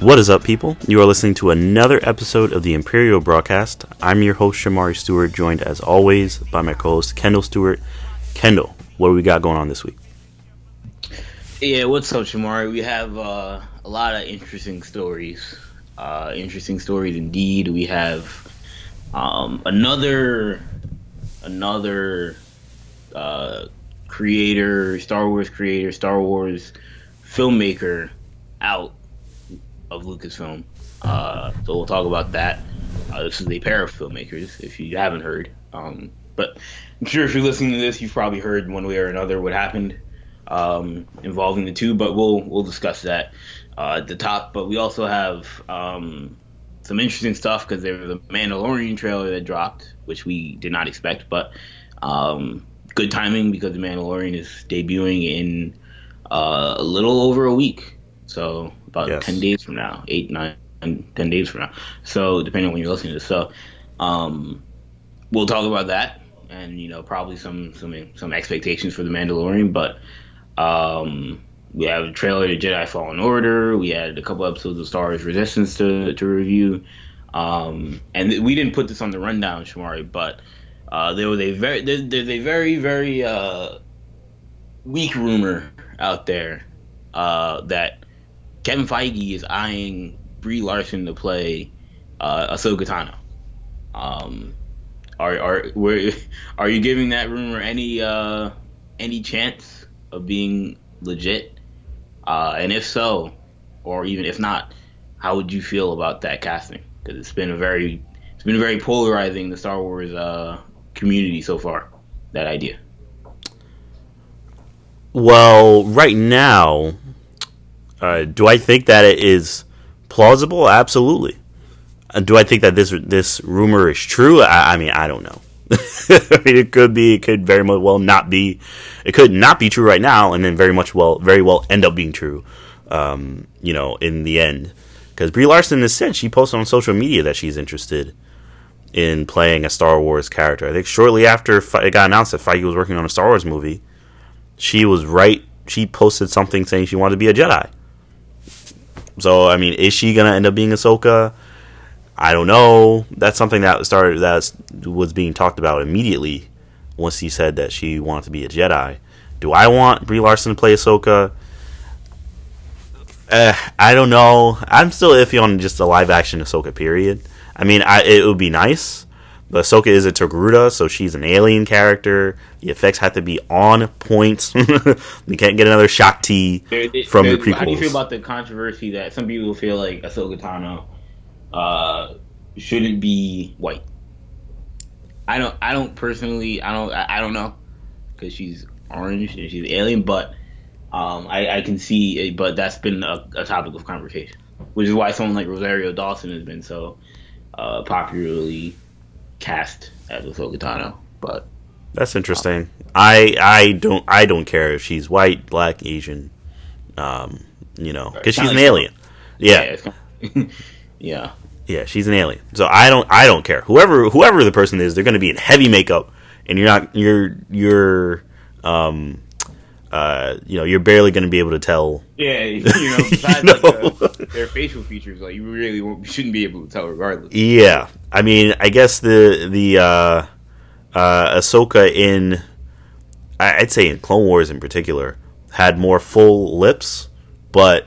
What is up, people? You are listening to another episode of the Imperial Broadcast. I'm your host, Shamari Stewart, joined as always by my co host, Kendall Stewart. Kendall, what do we got going on this week? Yeah, what's up, Shamari? We have uh, a lot of interesting stories. Uh, interesting stories indeed. We have um, another another uh, creator, Star Wars creator, Star Wars filmmaker out of Lucasfilm. Uh, so we'll talk about that. Uh, this is a pair of filmmakers, if you haven't heard. Um, but I'm sure if you're listening to this, you've probably heard one way or another what happened um, involving the two. But we'll we'll discuss that uh, at the top. But we also have um, some interesting stuff because there was a Mandalorian trailer that dropped, which we did not expect, but um, good timing because the Mandalorian is debuting in uh, a little over a week. So about yes. 10 days from now, eight, nine, 10 days from now. So depending on when you're listening to this. So um, we'll talk about that and, you know, probably some, some, some expectations for the Mandalorian, but um, we have a trailer to Jedi Fallen Order. We had a couple episodes of Star Wars Resistance to, to review. Um, and th- we didn't put this on the rundown, Shamari, but uh, there was a very there, there's a very very uh, weak rumor out there uh, that Kevin Feige is eyeing Brie Larson to play uh, Ahsoka Tano. Um, are are were, are you giving that rumor any uh, any chance of being legit? Uh, and if so, or even if not, how would you feel about that casting? Because it's been a very it's been very polarizing the Star Wars uh, community so far. That idea. Well, right now, uh, do I think that it is plausible? Absolutely. Uh, do I think that this this rumor is true? I, I mean, I don't know. I mean, it could be. It could very much well not be. It could not be true right now, and then very much well, very well end up being true. Um, you know, in the end, because Brie Larson has said she posted on social media that she's interested in playing a Star Wars character. I think shortly after it got announced that Feige was working on a Star Wars movie, she was right. She posted something saying she wanted to be a Jedi. So I mean, is she gonna end up being Ahsoka? I don't know. That's something that started that was being talked about immediately once he said that she wanted to be a Jedi. Do I want Brie Larson to play Ahsoka? Eh, I don't know. I'm still iffy on just a live action Ahsoka. Period. I mean, I, it would be nice. But Ahsoka is a Togruta, so she's an alien character. The effects have to be on point. you can't get another Shaak Ti from the prequels. How do you feel about the controversy that some people feel like Ahsoka Tano uh, shouldn't be white? I don't. I don't personally. I don't. I, don't know because she's orange and she's alien, but um, I, I, can see. But that's been a, a, topic of conversation, which is why someone like Rosario Dawson has been so uh, popularly cast as Ahsoka Tano. But that's interesting. Um, I I don't I don't care if she's white, black, Asian, um, you know, because she's an alien. Yeah. Yeah, yeah. Yeah, she's an alien. So I don't I don't care. Whoever whoever the person is, they're going to be in heavy makeup, and you're not you're you're um uh, you know, you're barely going to be able to tell. Yeah, you know, besides you know? Like, their facial features, like you really shouldn't be able to tell regardless. Yeah, I mean, I guess the the uh, uh, Ahsoka in, I'd say in Clone Wars in particular, had more full lips, but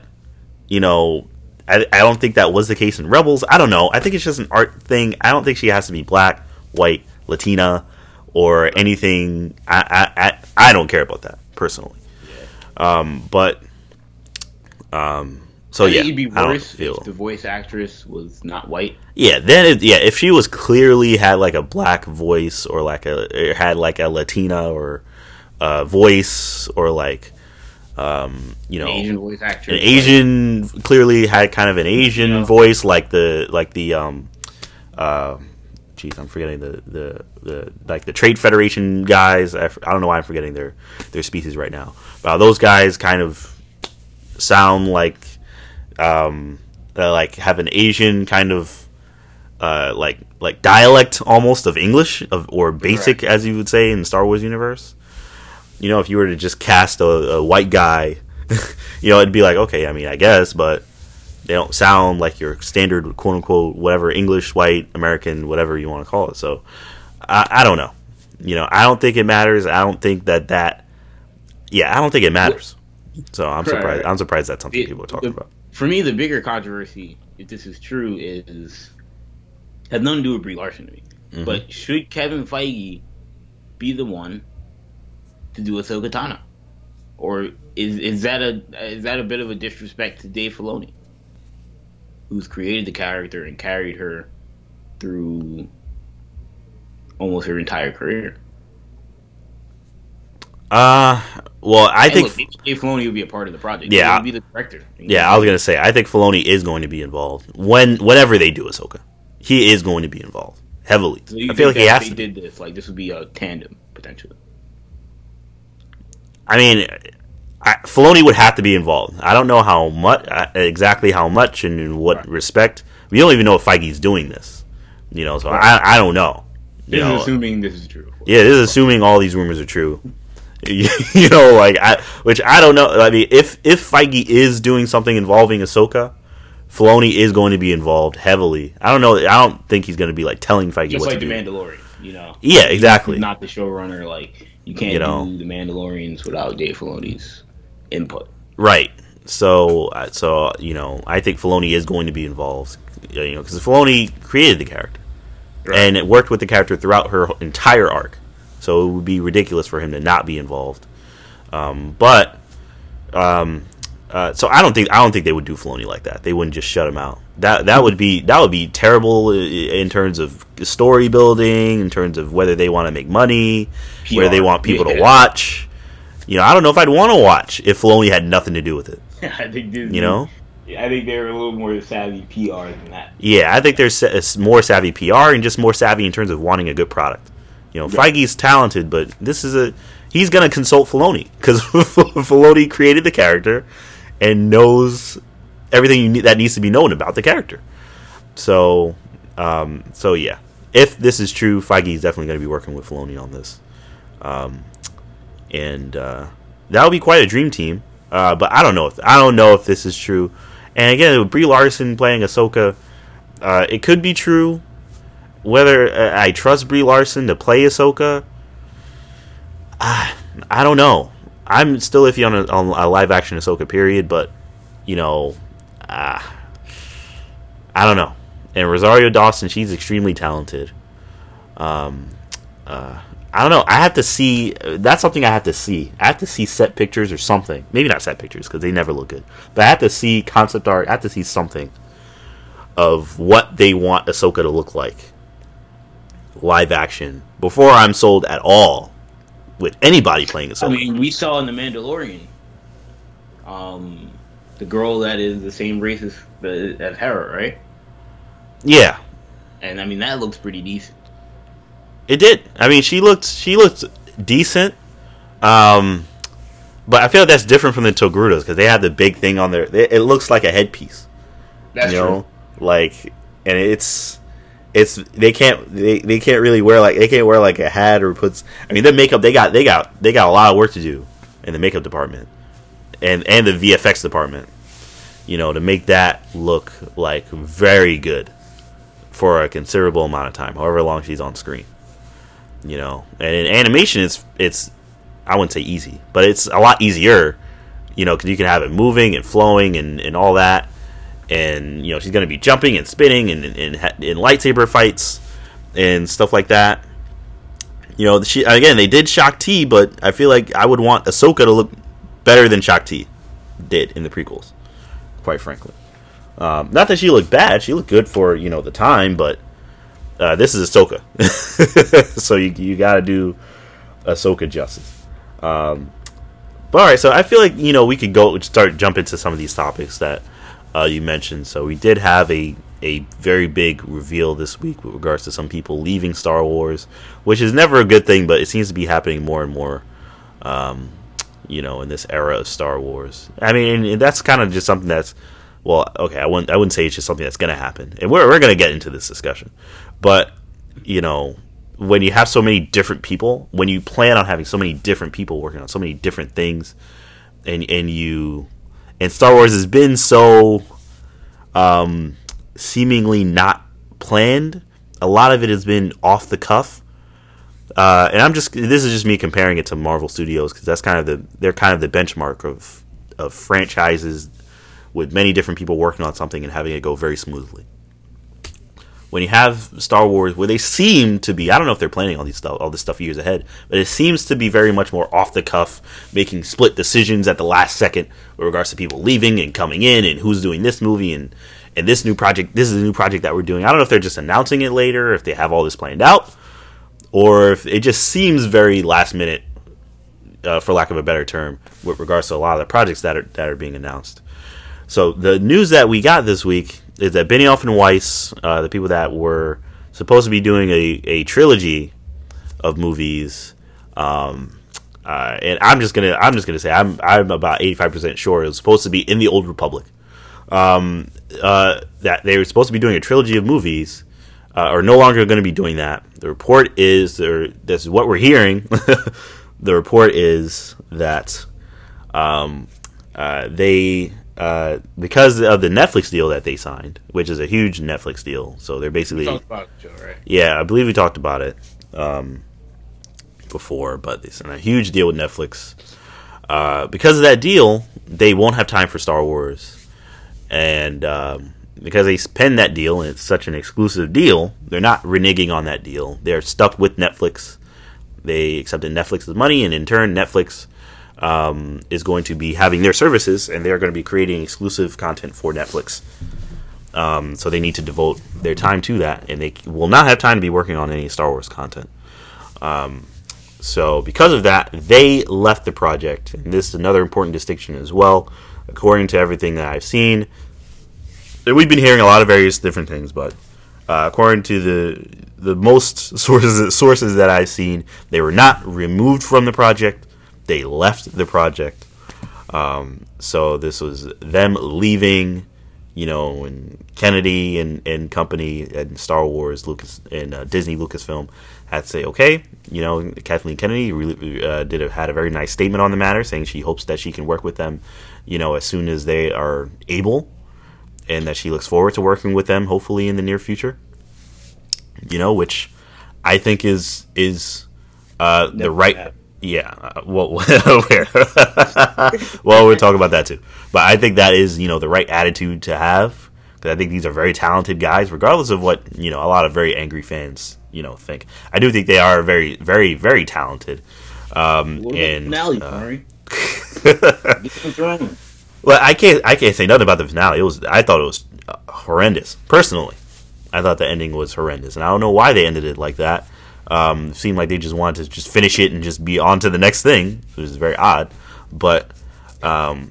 you know, I, I don't think that was the case in Rebels. I don't know. I think it's just an art thing. I don't think she has to be black, white, Latina, or anything. I I I, I don't care about that personally. Um, but um, so yeah, it'd be worse if the voice actress was not white. Yeah, then it, yeah, if she was clearly had like a black voice or like a had like a Latina or uh, voice or like um, you know, an Asian voice actor, an Asian clearly had kind of an Asian you know. voice, like the like the um, uh, geez, I'm forgetting the, the, the like the Trade Federation guys. I, I don't know why I'm forgetting their their species right now. But those guys kind of sound like um, uh, like have an Asian kind of uh, like like dialect almost of English of or basic right. as you would say in the Star Wars universe. You know, if you were to just cast a, a white guy, you know, it'd be like okay. I mean, I guess, but they don't sound like your standard quote unquote whatever English, white, American, whatever you want to call it. So I, I don't know. You know, I don't think it matters. I don't think that that. Yeah, I don't think it matters. So I'm surprised. I'm surprised that's something The- people are talking the- about. For me, the bigger controversy, if this is true, is has nothing to do with Brie Larson to me. Mhm. But should Kevin Feige be the one to do Ahsoka Tano, or is is that a is that a bit of a disrespect to Dave Filoni, who's created the character and carried her through almost her entire career? Uh, well, I And think look, Dave Filoni would be a part of the project. Yeah. be the director. Yeah, I was gonna say I think Filoni is going to be involved when whenever they do Ahsoka. He is going to be involved heavily. So I feel like he has if to. did this, like this would be a tandem potentially. I mean, I, Filoni would have to be involved. I don't know how much uh, exactly how much and in what Right. respect. We don't even know if Feige's doing this. You know, so Right. I I don't know. This know, is assuming this is true. Yeah, this is assuming all these rumors are true. you know, like I, which I don't know. I mean, if if Feige is doing something involving Ahsoka, Filoni is going to be involved heavily. I don't know. I don't think he's going to be like telling Feige Just what like to the do. Mandalorian, you know. Yeah, exactly. He's not the showrunner. Like you can't You know. do the Mandalorians without Dave Filoni's input. Right. So, uh, so you know, I think Filoni is going to be involved. You know, because Filoni created the character, and it worked with the character throughout her entire arc. So it would be ridiculous for him to not be involved. Um, but, um, uh, so I don't think I don't think they would do Filoni like that. They wouldn't just shut him out. That that would be that would be terrible in terms of story building, in terms of whether they want to make money, where they want people to watch. You know, I don't know if I'd want to watch if Filoni had nothing to do with it. I think Disney, You know? I think they're a little more savvy PR than that. Yeah, I think there's sa- more savvy PR and just more savvy in terms of wanting a good product. You know, Right. Feige's talented, but this is a he's gonna consult Filoni because Filoni created the character and knows everything you need, that needs to be known about the character. So, um, so yeah, if this is true, Feige is definitely going to be working with Filoni on this, um, and uh, that would be quite a dream team. Uh, but I don't know if I don't know if this is true. And again, with Brie Larson playing Ahsoka, uh, it could be true. Whether uh, I trust Brie Larson to play Ahsoka, I, I don't know. I'm still iffy on a, on a live action Ahsoka period, but you know, uh, I don't know. And Rosario Dawson, she's extremely talented. Um, uh, I don't know. I have to see. That's something I have to see. I have to see set pictures or something. Maybe not set pictures because they never look good. But I have to see concept art. I have to see something of what they want Ahsoka to look like, live action, before I'm sold at all with anybody playing Ahsoka. I mean, we saw in the Mandalorian, um, the girl that is the same race as, as Hera, right? yeah, And I mean, that looks pretty decent. It did. I mean, she looked she looked decent. Um, but I feel like that's different from the Togrutas because they have the big thing on their. It, it looks like a headpiece, That's you true. know, like, and it's it's they can't they, they can't really wear like they can't wear like a hat or puts. I mean, their makeup they got they got they got a lot of work to do in the makeup department and and the VFX department. You know, to make that look like very good for a considerable amount of time, however long she's on screen you know? And in animation it's it's i wouldn't say easy but it's a lot easier you know because you can have it moving and flowing and, and all that. And you know she's going to be jumping and spinning and in lightsaber fights and stuff like that. You know she again they did Shaak Ti but i feel like i would want ahsoka to look better than Shaak Ti did in the prequels quite frankly. Um, not that she looked bad she looked good for you know the time but uh, this is Ahsoka, so you you got to do Ahsoka justice. Um, but all right, so I feel like you know we could go start jump into some of these topics that uh, you mentioned. So we did have a a very big reveal this week with regards to some people leaving Star Wars, which is never a good thing, but it seems to be happening more and more. Um, you know, in this era of Star Wars, I mean, and that's kind of just something that's well, okay. I wouldn't I wouldn't say it's just something that's going to happen, and we're we're going to get into this discussion, but you know, when you have so many different people, when you plan on having so many different people working on so many different things, and and you and Star Wars has been so um, seemingly not planned. A lot of it has been off the cuff. Uh, and I'm just this is just me comparing it to Marvel Studios because that's kind of the they're kind of the benchmark of of franchises with many different people working on something and having it go very smoothly. When you have Star Wars, where they seem to be, I don't know if they're planning all these stuff, all this stuff years ahead, but it seems to be very much more off the cuff, making split decisions at the last second with regards to people leaving and coming in and who's doing this movie and and this new project. This is a new project that we're doing. I don't know if they're just announcing it later, if they have all this planned out, or if it just seems very last minute, uh, for lack of a better term, with regards to a lot of the projects that are that are being announced. So the news that we got this week is that Benioff and Weiss, uh, the people that were supposed to be doing a, a trilogy of movies, um, uh, and I'm just gonna I'm just gonna say I'm I'm about 85 percent sure it was supposed to be in the Old Republic. Um, uh, that they were supposed to be doing a trilogy of movies, uh, are no longer going to be doing that. The report is, or this is what we're hearing. the report is that um, uh, they uh, because of the Netflix deal that they signed, which is a huge Netflix deal. So they're basically, Talked about it, Joe, right? yeah, I believe we talked about it um, before, but it's a huge deal with Netflix. Uh, because of that deal, they won't have time for Star Wars, and um, because they penned that deal and it's such an exclusive deal, they're not reneging on that deal. They're stuck with Netflix. They accepted Netflix's money, and in turn, Netflix um, is going to be having their services, and they're going to be creating exclusive content for Netflix. Um, so they need to devote their time to that, and they will not have time to be working on any Star Wars content. Um, so because of that, they left the project, and this is another important distinction as well. According to everything that I've seen, we've been hearing a lot of various different things, but uh, according to the the most sources sources that I've seen, they were not removed from the project they left the project. Um, so this was them leaving, you know, and Kennedy and, and company and Star Wars, Lucas and uh, Disney Lucasfilm had to say, okay, you know, Kathleen Kennedy really uh, did a, had a very nice statement on the matter, saying she hopes that she can work with them, you know, as soon as they are able, and that she looks forward to working with them, hopefully in the near future. You know, which I think is is uh, the right. Happened yeah, uh, well, well, we'll talk about that too. But I think that is, you know, the right attitude to have because I think these are very talented guys, regardless of what you know. A lot of very angry fans, you know, think. I do think they are very, very, very talented. Um, and finale, uh, well, I can't, I can't say nothing about the finale. It was, I thought it was uh, horrendous. Personally, I thought the ending was horrendous, and I don't know why they ended it like that. Um, seemed like they just wanted to just finish it and just be on to the next thing, which is very odd. But um,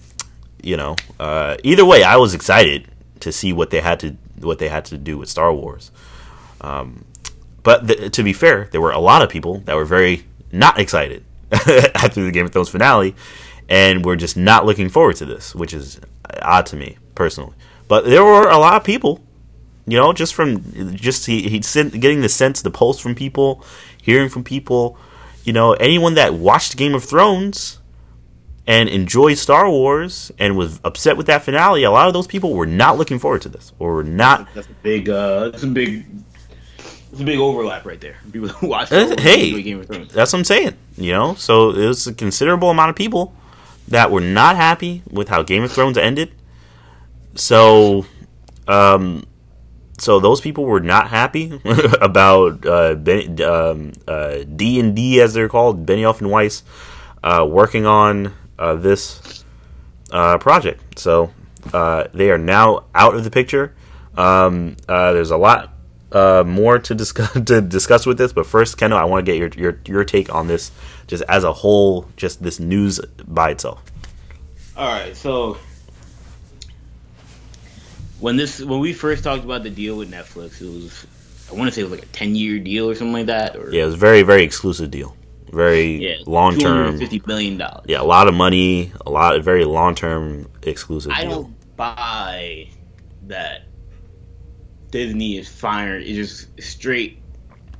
you know, uh, either way, I was excited to see what they had to what they had to do with Star Wars. Um, but th- to be fair, there were a lot of people that were very not excited after the Game of Thrones finale, and were just not looking forward to this, which is odd to me personally. But there were a lot of people you know, just from just he he's getting the sense, the pulse from people, hearing from people. You know, anyone that watched Game of Thrones and enjoyed Star Wars and was upset with that finale, a lot of those people were not looking forward to this, or were not. That's a big. Uh, that's a big. That's a big overlap right there. People who watch uh, hey, Game of Thrones. That's what I'm saying. You know, so it was a considerable amount of people that were not happy with how Game of Thrones ended. So, um, so those people were not happy about uh, ben, um, uh, D and D as they're called, Benioff and Weiss, uh, working on uh, this uh, project. So uh, they are now out of the picture. Um, there's a lot more to discuss to discuss with this, but first, Kendall, I want to get your, your your take on this, just as a whole, just this news by itself. All right, so when this when we first talked about the deal with Netflix, it was I want to say it was like a ten year deal or something like that. Or, yeah, it was a very very exclusive deal, very yeah, long term, fifty million dollars. Yeah, a lot of money, a lot very long term exclusive. I deal. don't buy that. Disney is firing is just straight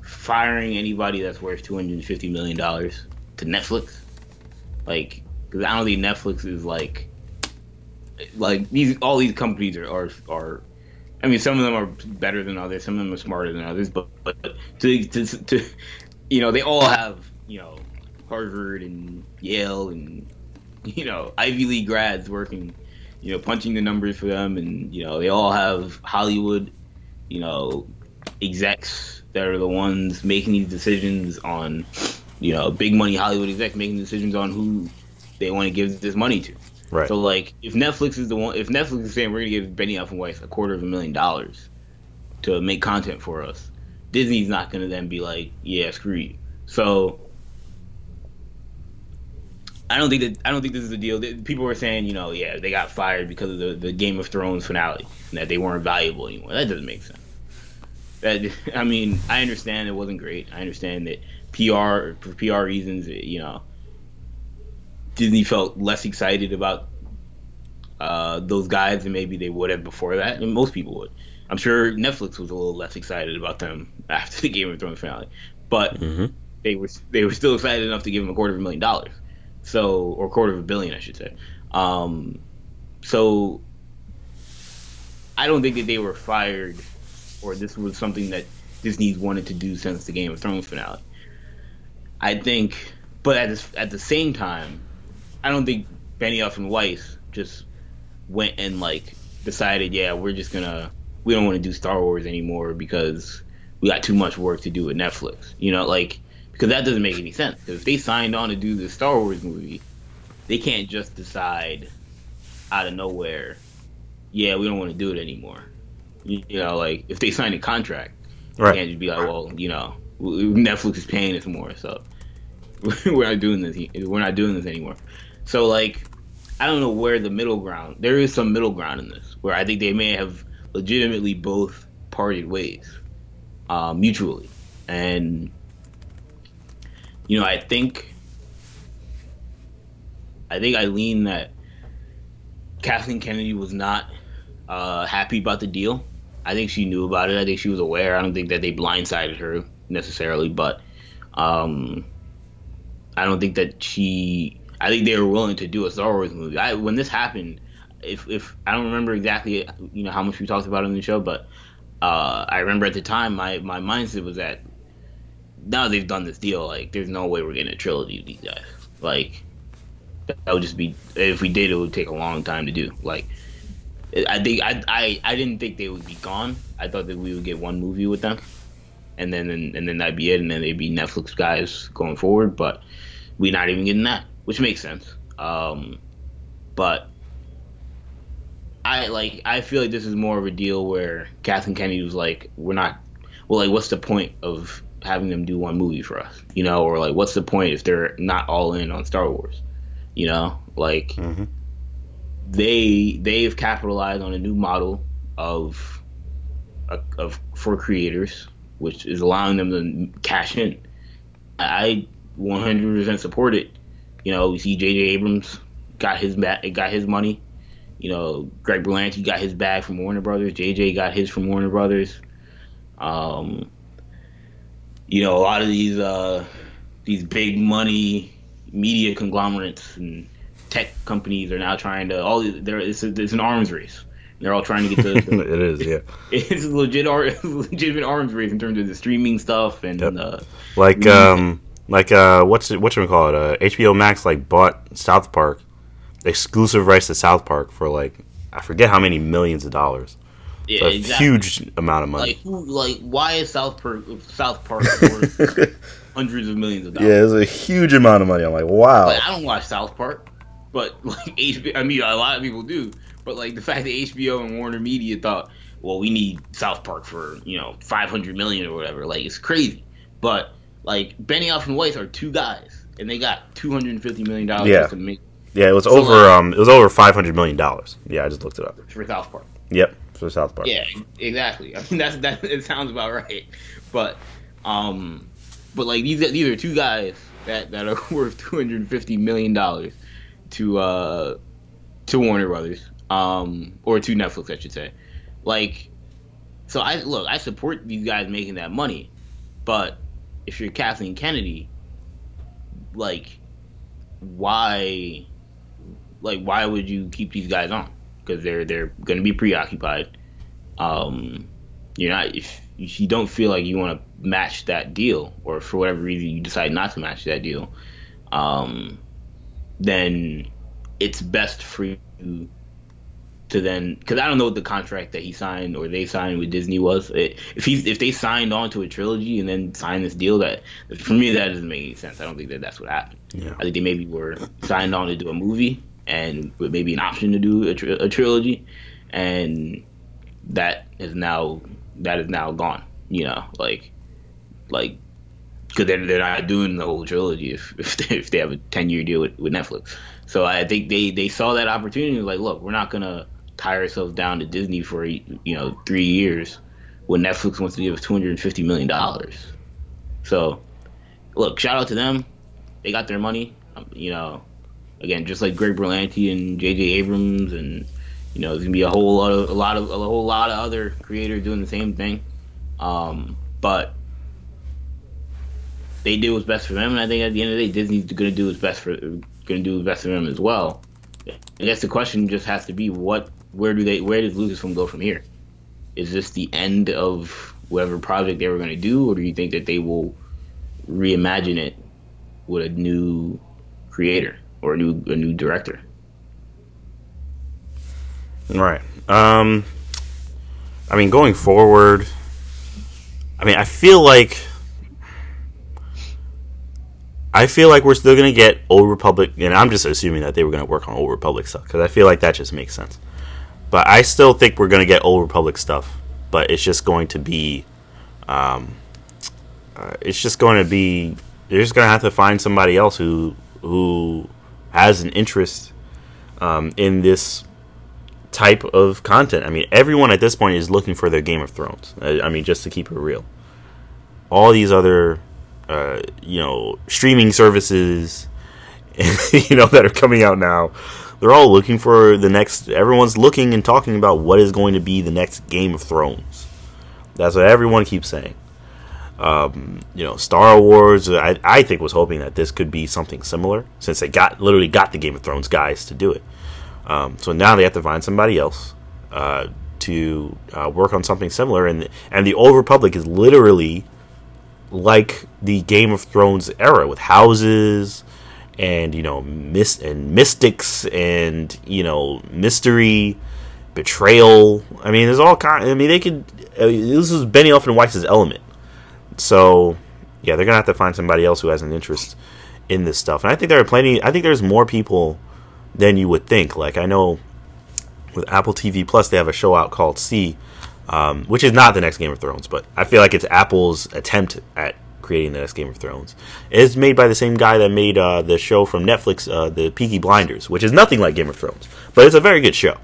firing anybody that's worth two hundred and fifty million dollars to Netflix. Like, because I don't think Netflix is like like these all these companies are are, are I mean, some of them are better than others. Some of them are smarter than others. But, but to, to, to, you know, they all have, you know, Harvard and Yale and, you know, Ivy League grads working, you know, punching the numbers for them. And, you know, they all have Hollywood, you know, execs that are the ones making these decisions on, you know, big money Hollywood execs making decisions on who they want to give this money to. Right. So like, if Netflix is the one, if Netflix is saying we're gonna give Benioff and Weiss a quarter of a million dollars to make content for us, Disney's not gonna then be like, yeah, screw you. So I don't think that I don't think this is a deal. People were saying, you know, yeah, they got fired because of the, the Game of Thrones finale and that they weren't valuable anymore. That doesn't make sense. That I mean, I understand it wasn't great. I understand that PR for PR reasons, you know, Disney felt less excited about uh, those guys than maybe they would have before that, and most people would. I'm sure Netflix was a little less excited about them after the Game of Thrones finale, but mm-hmm. they were they were still excited enough to give them a quarter of a million dollars, so or quarter of a billion, I should say. Um, so I don't think that they were fired, or this was something that Disney's wanted to do since the Game of Thrones finale. I think, but at this, at the same time, I don't think Benioff and Weiss just went and like decided, yeah, we're just gonna we don't want to do Star Wars anymore because we got too much work to do with Netflix. You know, like because that doesn't make any sense. Because if they signed on to do the Star Wars movie, they can't just decide out of nowhere, yeah, we don't want to do it anymore. You, you know, like if they signed a contract, right. they can't just be like, well, you know, Netflix is paying us more, so we're not doing this. We're not doing this anymore. So like, I don't know where the middle ground. There is some middle ground in this where I think they may have legitimately both parted ways, uh, mutually, and you know I think I think I lean that Kathleen Kennedy was not uh, happy about the deal. I think she knew about it. I think she was aware. I don't think that they blindsided her necessarily, but um, I don't think that she I think they were willing to do a Star Wars movie. I, when this happened, if if I don't remember exactly, you know, how much we talked about it in the show, but uh, I remember at the time my my mindset was that now they've done this deal, like there's no way we're getting a trilogy of these guys. Like that would just be if we did, it would take a long time to do. Like I think I I I didn't think they would be gone. I thought that we would get one movie with them, and then and, and then that'd be it, and then they'd be Netflix guys going forward. But we're not even getting that which makes sense. Um, but I like I feel like this is more of a deal where Kathleen Kennedy was like, we're not. Well, like, what's the point of having them do one movie for us? You know, or like, what's the point if they're not all in on Star Wars? You know, like mm-hmm. they they've capitalized on a new model of of for creators, which is allowing them to cash in. I 100% support it you know, we see J.J. Abrams got his ba- got his money. You know, Greg Berlanti got his bag from Warner Brothers. J.J. got his from Warner Brothers. Um, you know, a lot of these uh, these big money media conglomerates and tech companies are now trying to all there. It's, it's an arms race. They're all trying to get to. it is, yeah. It's a legit, legitimate arms race in terms of the streaming stuff and yep. uh, like um, like uh, what's it, what we call it? Uh, HBO Max like bought South Park, exclusive rights to South Park for like I forget how many millions of dollars. Yeah, so exactly. huge amount of money. Like, who, like, why is South Park South Park worth hundreds of millions of dollars? Yeah, it's a huge amount of money. I'm like, wow. Like, I don't watch South Park, but like HBO, I mean, a lot of people do. But like the fact that HBO and Warner Media thought, well, we need South Park for you know 500 million or whatever, like it's crazy. But like Benioff and Weiss are two guys, and they got two hundred and fifty million dollars yeah. to make. Yeah, it was so over. Like, um, it was over five hundred million dollars. Yeah, I just looked it up for South Park. Yep, for South Park. Yeah, exactly. I mean, that's that. It sounds about right, but um, but like these these are two guys that that are worth two hundred and fifty million dollars to uh to Warner Brothers um or to Netflix, I should say. Like, so I look, I support these guys making that money, but if you're Kathleen Kennedy, like, why, like, why would you keep these guys on? Because they're they're going to be preoccupied. um, you're not if, you don't feel like you want to match that deal, or for whatever reason you decide not to match that deal, um, then it's best for you to then because I don't know what the contract that he signed or they signed with Disney was. It, if he's if they signed on to a trilogy and then signed this deal, that for me that doesn't make any sense. I don't think that that's what happened. Yeah. I think they maybe were signed on to do a movie and with maybe an option to do a, tri- a trilogy, and that is now that is now gone. You know, like like because they're, they're not doing the whole trilogy if if they, if they have a ten year deal with, with Netflix. So I think they they saw that opportunity like, look, we're not gonna tie ourselves down to Disney for you know three years when Netflix wants to give us two hundred and fifty million dollars. So look, shout out to them. They got their money. Um, you know, again, just like Greg Berlanti and J.J. Abrams, and you know, there's gonna be a whole lot of a lot of a whole lot of other creators doing the same thing. Um, but they did what's best for them, and I think at the end of the day, Disney's gonna do what's best for gonna do what's best for them as well. I guess the question just has to be what where do they where does Lucasfilm go from here? Is this the end of whatever project they were gonna do, or do you think that they will reimagine it with a new creator or a new a new director? Right. Um, I mean, going forward, I mean, I feel like I feel like we're still gonna get Old Republic, and I'm just assuming that they were gonna work on Old Republic stuff because I feel like that just makes sense. But I still think we're gonna get Old Republic stuff, but it's just going to be, um, uh, it's just going to be. You're just gonna have to find somebody else who who has an interest um, in this type of content. I mean, everyone at this point is looking for their Game of Thrones. I, I mean, just to keep it real. All these other, uh, you know, streaming services, you know, that are coming out now, they're all looking for the next. Everyone's looking and talking about what is going to be the next Game of Thrones. That's what everyone keeps saying. Um, you know, Star Wars. I, I think was hoping that this could be something similar, since they got literally got the Game of Thrones guys to do it. Um, so now they have to find somebody else uh, to uh, work on something similar, and and the Old Republic is literally like the Game of Thrones era with houses and you know mist and mystics and you know mystery, betrayal. I mean, there's all kind. I mean, they could. Uh, this is Benioff and Weiss's element. So yeah, they're gonna have to find somebody else who has an interest in this stuff, and I think there are plenty. I think there's more people than you would think. Like I know with Apple TV Plus, they have a show out called See um, which is not the next Game of Thrones, but I feel like it's Apple's attempt at creating the next Game of Thrones. It's made by the same guy that made uh, the show from Netflix, uh, the Peaky Blinders, which is nothing like Game of Thrones, but it's a very good show.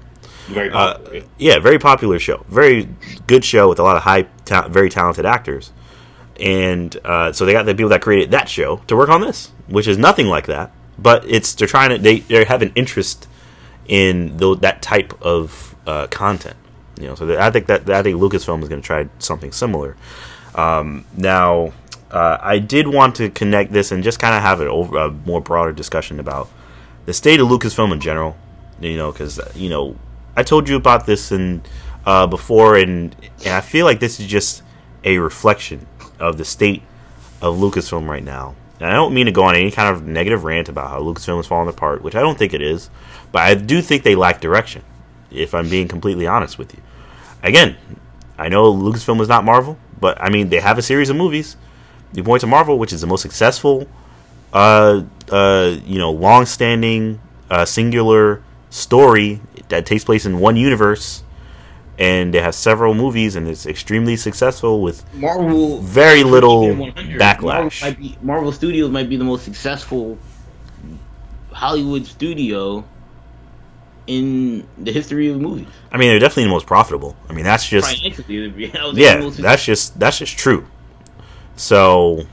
Very Uh, popular. yeah, very popular show, very good show with a lot of high, ta- very talented actors, and uh, so they got the people that created that show to work on this, which is nothing like that. But it's they're trying to they they have an interest in tho- that type of uh, content, you know. So I think that I think Lucasfilm is going to try something similar. Um, now, uh, I did want to connect this and just kind of have over, a more broader discussion about the state of Lucasfilm in general. You know, because you know I told you about this and uh, before, and and I feel like this is just a reflection of the state of Lucasfilm right now. And I don't mean to go on any kind of negative rant about how Lucasfilm is falling apart, which I don't think it is, but I do think they lack direction. If I'm being completely honest with you, again, I know Lucasfilm is not Marvel, but I mean they have a series of movies. You point to Marvel, which is the most successful, uh, uh, you know, long-standing, uh, singular story that takes place in one universe, and they have several movies, and it's extremely successful with Marvel very little backlash. Marvel, might be, Marvel Studios might be the most successful Hollywood studio in the history of movies. I mean, they're definitely the most profitable. I mean, that's just Financially, it'd be- that was the yeah, that's just that's just true. So,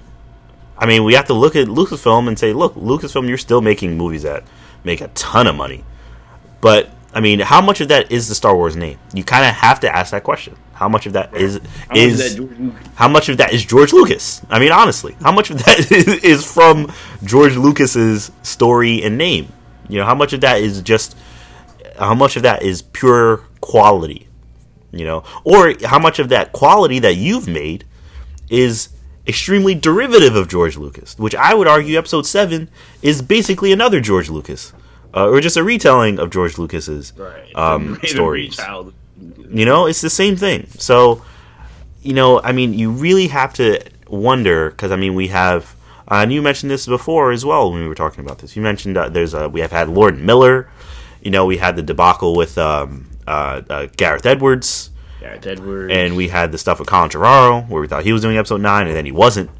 I mean, we have to look at Lucasfilm and say, look, Lucasfilm, you're still making movies that make a ton of money, but I mean, how much of that is the Star Wars name? You kind of have to ask that question. How much of that is How is that George Lucas- how much of that is George Lucas? I mean, honestly, how much of that is from George Lucas's story and name? You know, how much of that is just how much of that is pure quality? You know, or how much of that quality that you've made is extremely derivative of George Lucas, which I would argue Episode Seven is basically another George Lucas, uh, or just a retelling of George Lucas's Right. um, stories. You know, it's the same thing. So, you know, I mean, you really have to wonder because I mean, we have, uh, and you mentioned this before as well when we were talking about this. You mentioned uh, there's a we have had Lord Miller. You know, we had the debacle with um, uh, uh, Gareth Edwards, Gareth Edwards. and we had the stuff with Colin Trevorrow where we thought he was doing episode nine, and then he wasn't.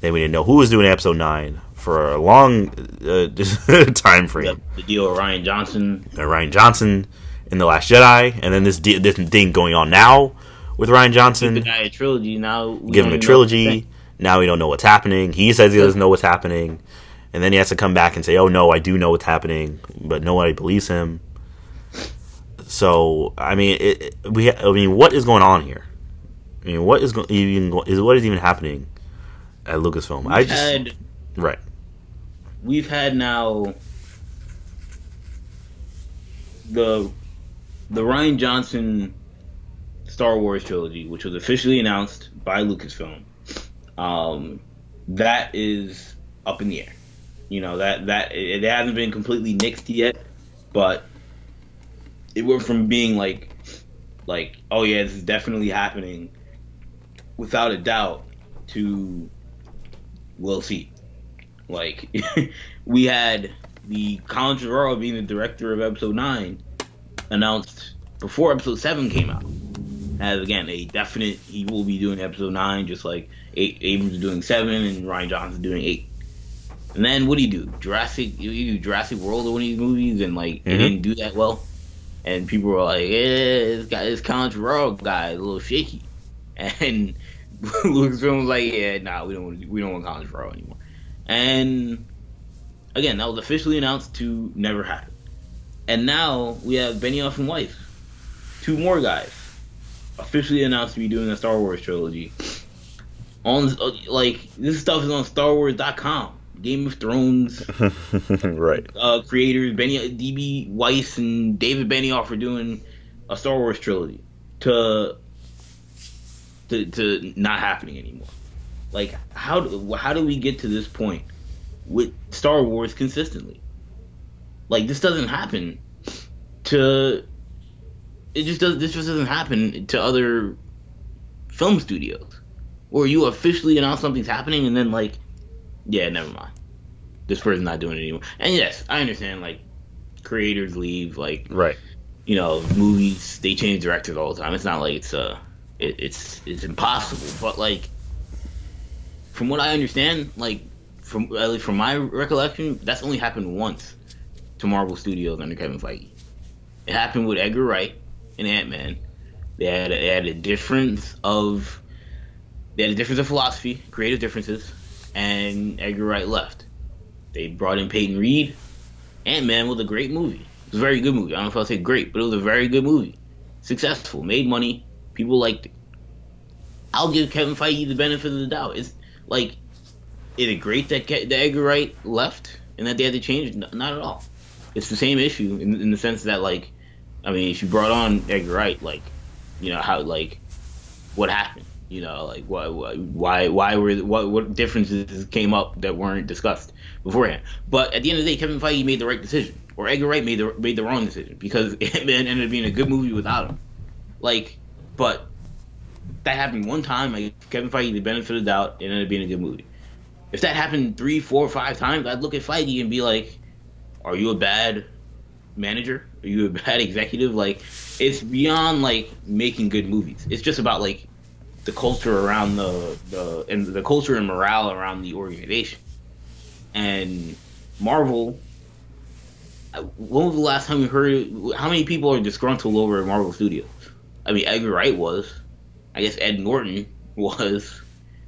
Then we didn't know who was doing episode nine for a long uh, time frame. the, the deal with Rian Johnson. uh, Rian Johnson in the Last Jedi, and then this de- this thing going on now with Rian Johnson, guy a trilogy now. we give him a trilogy. Now we don't know what's happening. He says he doesn't know what's happening, and then he has to come back and say, "Oh no, I do know what's happening," but nobody believes him. So I mean, it, we I mean, what is going on here? I mean, what is even is what is even happening at Lucasfilm? I We've just had right, we've had now the the Rian Johnson Star Wars trilogy, which was officially announced by Lucasfilm. Um, that is up in the air. You know that that it, it hasn't been completely nixed yet, but it went from being like like oh yeah this is definitely happening without a doubt to we'll see. Like we had the Colin Trevorrow being the director of episode nine announced before episode seven came out. As again a definite he will be doing episode nine just like A- Abrams is doing seven and Rian Johnson's doing eight. And then what do you do? Jurassic you do Jurassic World or one of these movies and like it Mhm. didn't do that well and people were like yeah this guy this Colin Trevorrow guy is a little shaky and Lucasfilm was like yeah nah we don't want we don't want Trevorrow anymore and again, that was officially announced to never happen. And now we have Benioff and Weiss, two more guys, officially announced to be doing a Star Wars trilogy. On like this stuff is on StarWars.com. Game of Thrones right, uh, creators Benny DB Weiss and David Benioff are doing a Star Wars trilogy to to to not happening anymore. Like how do, how do we get to this point with Star Wars consistently? Like this doesn't happen to it just does this just doesn't happen to other film studios where you officially announce something's happening and then like yeah never mind this person's not doing it anymore. And yes i understand like creators leave like right, you know movies they change directors all the time. It's not like it's uh it, it's it's impossible but like from what i understand like from at least from my recollection that's only happened once to marvel studios under kevin feige. It happened with edgar wright and ant-man. They had a, they had a difference of they had a difference of philosophy creative differences and edgar wright left they brought in peyton reed ant-man was a great movie it was a very good movie. I don't know if I'll say great, but it was a very good movie. Successful, made money, people liked it. I'll give Kevin Feige the benefit of the doubt. It's like, is it great that, Ke- Edgar Wright left and that they had to change? No, not at all. It's the same issue in, in the sense that, like, I mean, if you brought on Edgar Wright, like, you know how, like, what happened? You know, like, why, why, why were what, what differences came up that weren't discussed beforehand? But at the end of the day, Kevin Feige made the right decision, or Edgar Wright made the made the wrong decision because it ended up being a good movie without him. Like, but that happened one time. I Kevin Feige the benefit of the doubt, it ended up being a good movie. If that happened three, four, five times, I'd look at Feige and be like, "Are you a bad manager? Are you a bad executive?" Like, it's beyond like making good movies. It's just about like the culture around the the and the culture and morale around the organization. And Marvel. uh, When was the last time you heard? How many people are disgruntled over at Marvel Studios? I mean, Edgar Wright was. I guess Ed Norton was.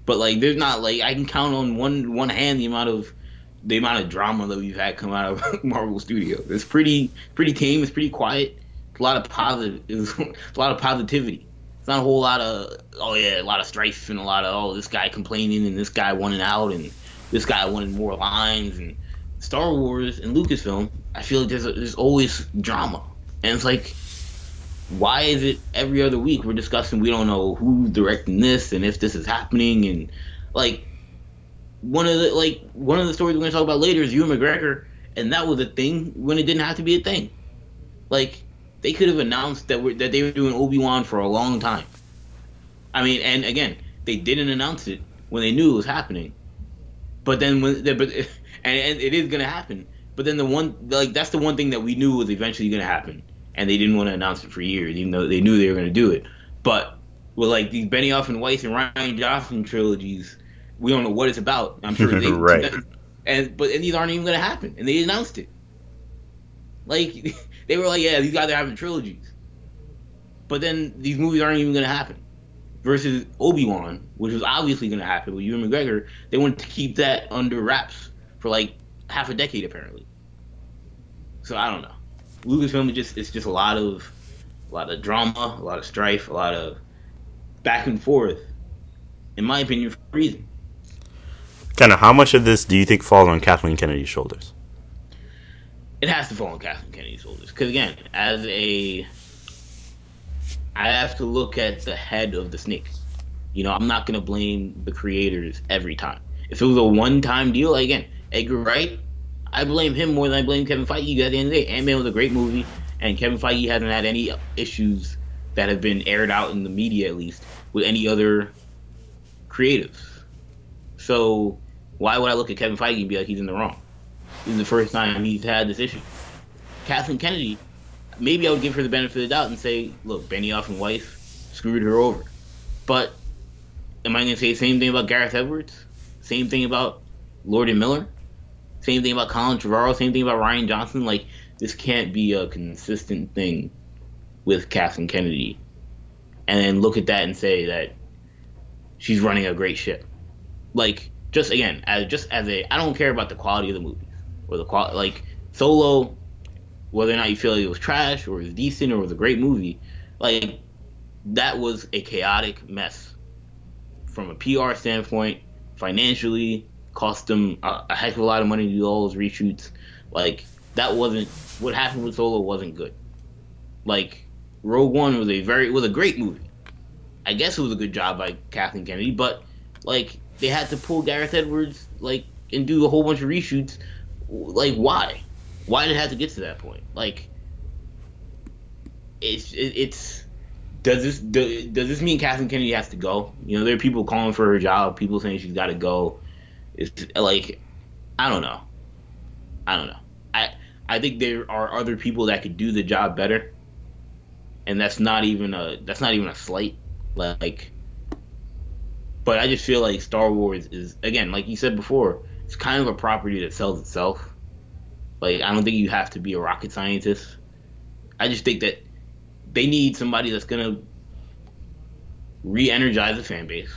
But like, there's not like I can count on one one hand the amount of the amount of drama that we've had come out of Marvel Studios. It's pretty pretty tame. It's pretty quiet. It's a lot of positive. It's a lot of positivity. It's not a whole lot of oh yeah, a lot of strife and a lot of oh this guy complaining and this guy wanting out and this guy wanted more lines and Star Wars and Lucasfilm. I feel like there's a, there's always drama and it's like why is it every other week we're discussing we don't know who's directing this and if this is happening and like one of the like one of the stories we're gonna talk about later is Ewan McGregor and that was a thing when it didn't have to be a thing. Like they could have announced that that they were doing Obi Wan for a long time. I mean, and again, they didn't announce it when they knew it was happening. But then when they, but and, and it is gonna happen. But then the one like that's the one thing that we knew was eventually gonna happen, and they didn't want to announce it for years, even though they knew they were gonna do it. But with like these Benioff and Weiss and Rian Johnson trilogies, we don't know what it's about. I'm sure they right. And but and these aren't even gonna happen, and they announced it. Like they were like, yeah, these guys are having trilogies, but then these movies aren't even gonna happen. Versus Obi Wan, which was obviously gonna happen with Ewan McGregor, they wanted to keep that under wraps for like half a decade apparently. So I don't know. Lucasfilm just it's just a lot of a lot of drama, a lot of strife, a lot of back and forth. In my opinion, for a reason. Kind of, how much of this do you think falls on Kathleen Kennedy's shoulders? It has to fall on Kathleen Kennedy's shoulders because again, as a, I have to look at the head of the snake. You know, I'm not gonna blame the creators every time. If it was a one-time deal, like again, Edgar Wright, I blame him more than I blame Kevin Feige. At the end of the day, Ant Man was a great movie, and Kevin Feige hasn't had any issues that have been aired out in the media, at least, with any other creatives. So why would I look at Kevin Feige and be like he's in the wrong? Is the first time he's had this issue. Kathleen Kennedy, maybe I would give her the benefit of the doubt and say, look, Benioff and Weiss screwed her over. But am I going to say the same thing about Gareth Edwards? Same thing about Lord and Miller? Same thing about Colin Trevorrow? Same thing about Rian Johnson? Like, this can't be a consistent thing with Kathleen Kennedy. And then look at that and say that she's running a great ship. Like, just again, as just as a, I don't care about the quality of the movies or the quality. Like Solo, whether or not you feel like it was trash or it was decent or it was a great movie, like that was a chaotic mess from a PR standpoint, financially, cost them a, a heck of a lot of money to do all those reshoots. Like that wasn't what happened with Solo wasn't good. Like Rogue One was a very was a great movie. I guess it was a good job by Kathleen Kennedy, but like they had to pull Gareth Edwards like and do a whole bunch of reshoots. Like why? Why did it have to get to that point? Like it's it, it's does this do, does this mean Kathleen Kennedy has to go? You know, there are people calling for her job, people saying she's got to go. It's like I don't know. I don't know. I I think there are other people that could do the job better, and that's not even a that's not even a slight. Like but I just feel like Star Wars is again, like you said before, it's kind of a property that sells itself. Like I don't think you have to be a rocket scientist. I just think that they need somebody that's gonna re-energize the fan base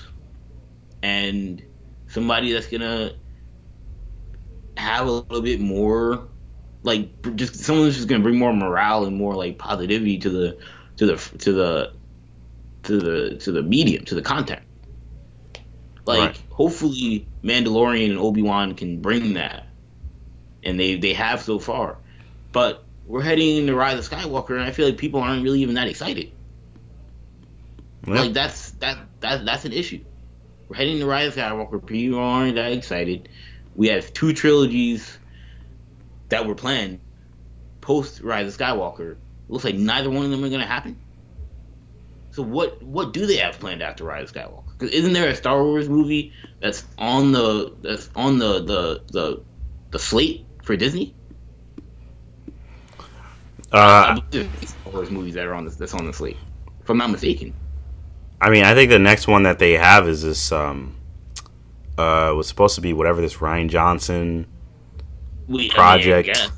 and somebody that's gonna have a little bit more like just someone who's just gonna bring more morale and more like positivity to the to the to the to the to the medium to the content like right. hopefully Mandalorian and Obi Wan can bring that, and they they have so far. But we're heading into Rise of Skywalker, and I feel like people aren't really even that excited. Yep. Like that's that that that's an issue. We're heading to Rise of Skywalker. People aren't that excited. We have two trilogies that were planned post Rise of Skywalker. It looks like neither one of them are going to happen. So what what do they have planned after Rise of Skywalker? Because isn't there a Star Wars movie that's on the that's on the the the, the slate for Disney? Uh, Star Wars movies that are on this that's on the slate, if I'm not mistaken. I mean, I think the next one that they have is this. Um, uh, was supposed to be whatever this Rian Johnson we, project. I mean,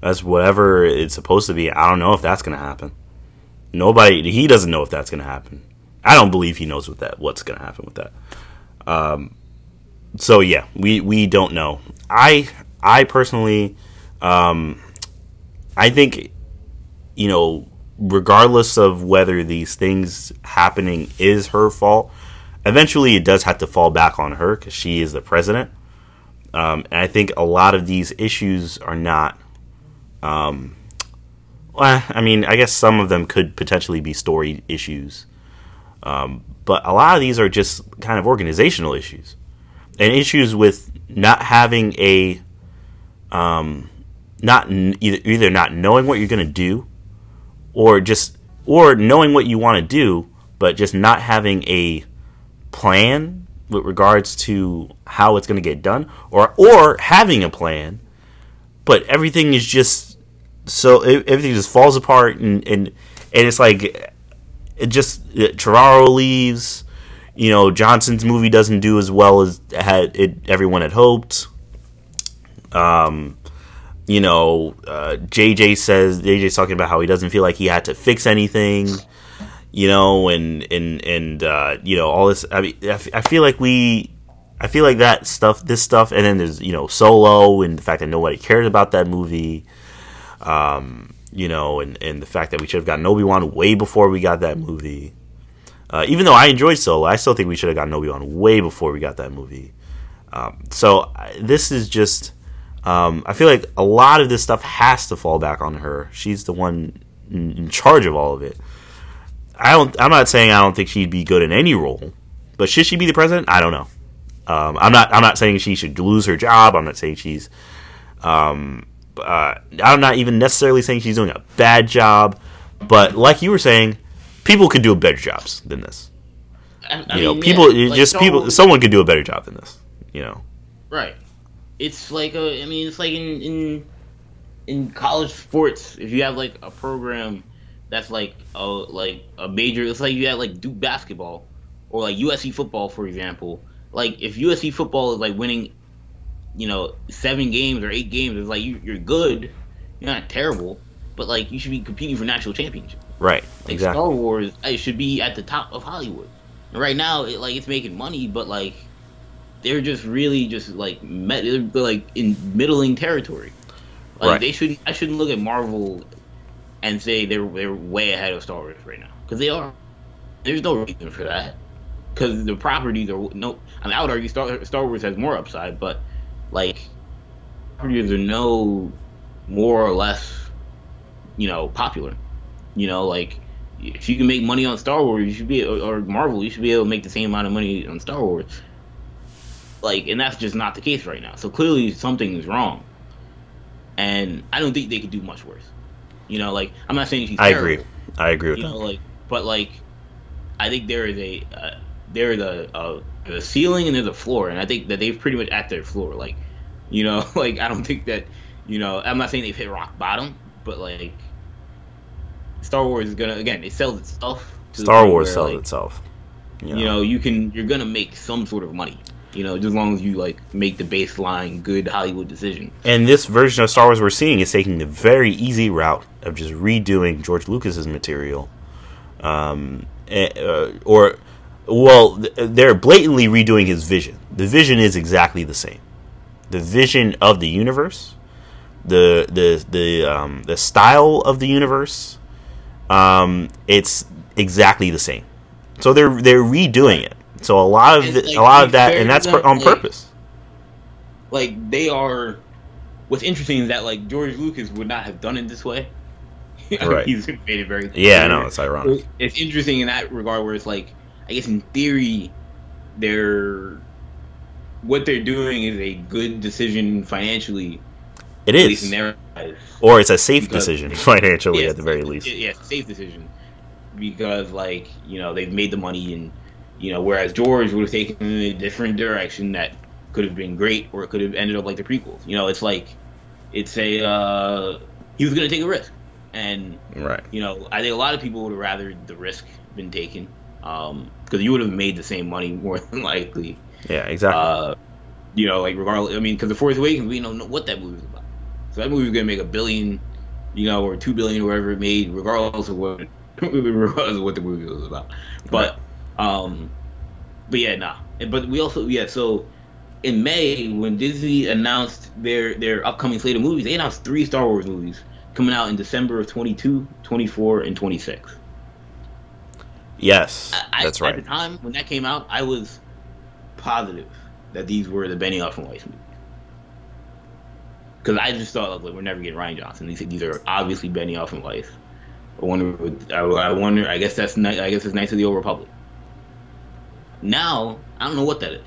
that's whatever it's supposed to be. I don't know if that's gonna happen. Nobody, he doesn't know if that's gonna happen. I don't believe he knows what that what's going to happen with that. Um, so yeah, we we don't know. I I personally, um, I think, you know, regardless of whether these things happening is her fault, eventually it does have to fall back on her because she is the president. Um, and I think a lot of these issues are not um, Well, I mean, I guess some of them could potentially be story issues, um, but a lot of these are just kind of organizational issues. And issues with not having a, um, not either either not knowing what you're going to do, or just or knowing what you want to do, but just not having a plan with regards to how it's going to get done, or or having a plan, but everything is just so everything just falls apart and and and it's like it just it, Trevorrow leaves. You know, Johnson's movie doesn't do as well as had it everyone had hoped. Um, you know, uh, JJ says JJ's talking about how he doesn't feel like he had to fix anything. You know, and and and uh, you know all this. I mean, I, f- I feel like we, I feel like that stuff, this stuff, and then there's you know Solo and the fact that nobody cared about that movie. Um, you know, and, and the fact that we should have gotten Obi Wan way before we got that movie. Uh, even though I enjoyed Solo, I still think we should have gotten Obi Wan way before we got that movie. Um, so this is just, um, I feel like a lot of this stuff has to fall back on her. She's the one in, charge of all of it. I don't. I'm not saying I don't think she'd be good in any role, but should she be the president? I don't know. Um, I'm not. I'm not saying she should lose her job. I'm not saying she's um, uh, I'm not even necessarily saying she's doing a bad job, but like you were saying, people could do better jobs than this. I, I you know, people yeah, like just people. Someone could do a better job than this. You know, right? It's like a. I mean, it's like in in in college sports. If you have like a program that's like a like a major, it's like you have like Duke basketball or like USC football, for example. Like if USC football is like winning you know, seven games or eight games, it's like you, are good. You're not terrible, but like you should be competing for national championship. Right. Like exactly. Star Wars, it should be at the top of Hollywood. And right now, it, like it's making money, but like they're just really just like met, like in middling territory. Like right. they should. I shouldn't look at Marvel and say they're they're way ahead of Star Wars right now because they are. There's no reason for that because the properties are no. I mean, I would argue Star Star Wars has more upside, but like properties are no more or less, you know, popular. You know, like if you can make money on Star Wars, you should be or Marvel, you should be able to make the same amount of money on Star Wars. Like, and that's just not the case right now. So clearly something is wrong. And I don't think they could do much worse. You know, like I'm not saying she's. I terrible, agree. I agree with you that. Know, like, but like, I think there is a uh, there is a, a there's a ceiling and there's a floor, and I think that they've pretty much at their floor. Like, you know, like I don't think that, you know, I'm not saying they've hit rock bottom, but like Star Wars is gonna again, it sells itself. Star Wars where, sells like, itself. You know? you know, you can you're gonna make some sort of money. You know, just as long as you like make the baseline good Hollywood decision. And this version of Star Wars we're seeing is taking the very easy route of just redoing George Lucas's material, um, uh, or well, they're blatantly redoing his vision. The vision is exactly the same the vision of the universe, the the the um, the style of the universe, um, it's exactly the same. So they're they're redoing it. So a lot of the, like, a lot of that, and that's them, on like, purpose. Like they are. What's interesting is that like George Lucas would not have done it this way. right. He's made it very. Clear. Yeah, I know it's ironic. It's interesting in that regard, where it's like, I guess in theory, they're what they're doing is a good decision financially. It is. Or it's a safe because, decision financially yeah, at the very least. Yeah, safe decision. Because like, you know, they've made the money and you know, whereas George would have taken a different direction that could have been great or it could have ended up like the prequels. You know, it's like it's a uh he was gonna take a risk. And right. you know, I think a lot of people would have rather the risk been taken. Um, because you would have made the same money more than likely yeah, exactly. Uh, you know, like regardless, I mean, because the Force Awakens, we don't know what that movie was about. So that movie was gonna make a billion, you know, or two billion, or whatever it made, regardless of what, regardless of what the movie was about. But, um, but yeah, nah. But we also, yeah. So in May, when Disney announced their their upcoming slate of movies, they announced three Star Wars movies coming out in December of 22, 24, and 26. Yes, I, that's right. At the time when that came out, I was positive that these were the Benioff and Weiss movies. because I just thought like we're never getting Rian Johnson. These these are obviously Benioff and Weiss. I wonder. I, I wonder. I guess that's. I guess it's Knights of the Old Republic. Now I don't know what that is.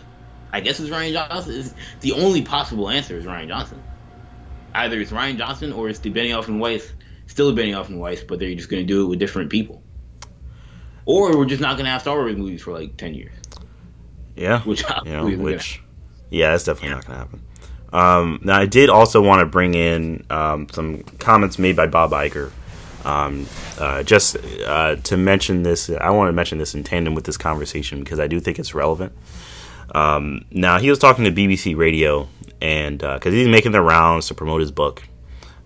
I guess it's Rian Johnson. It's, the only possible answer is Rian Johnson. Either it's Rian Johnson or it's the Benioff and Weiss. Still a Benioff and Weiss, but they're just going to do it with different people. Or we're just not going to have Star Wars movies for like ten years. Yeah, which you know, which yeah, that's definitely yeah. not going to happen. Um, now, I did also want to bring in um, some comments made by Bob Iger. Um, uh, just uh, to mention this, I want to mention this in tandem with this conversation because I do think it's relevant. Um, now, he was talking to BBC Radio, and because uh, he's making the rounds to promote his book,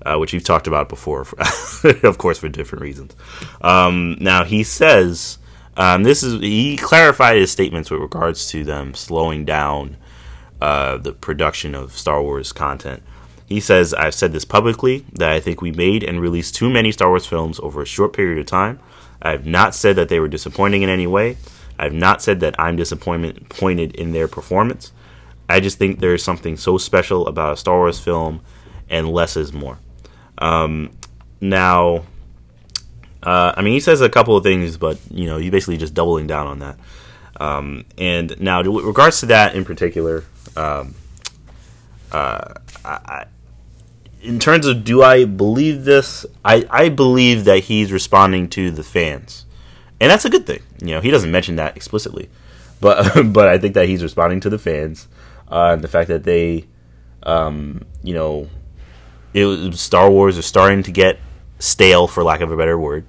uh, which we've talked about before, of course, for different reasons. Um, now, he says um, this is he clarified his statements with regards to them slowing down uh, the production of Star Wars content. He says, I've said this publicly that I think we made and released too many Star Wars films over a short period of time. I have not said that they were disappointing in any way. I have not said that I'm disappointed in their performance. I just think there's something so special about a Star Wars film, and less is more. Um, now, uh, I mean, he says a couple of things, but you know, he's basically just doubling down on that. Um, and now, with regards to that in particular, um, uh, I, in terms of do I believe this, I, I believe that he's responding to the fans, and that's a good thing. You know, he doesn't mention that explicitly, but but I think that he's responding to the fans, uh, and the fact that they, um, you know, it, was, Star Wars is starting to get stale, for lack of a better word,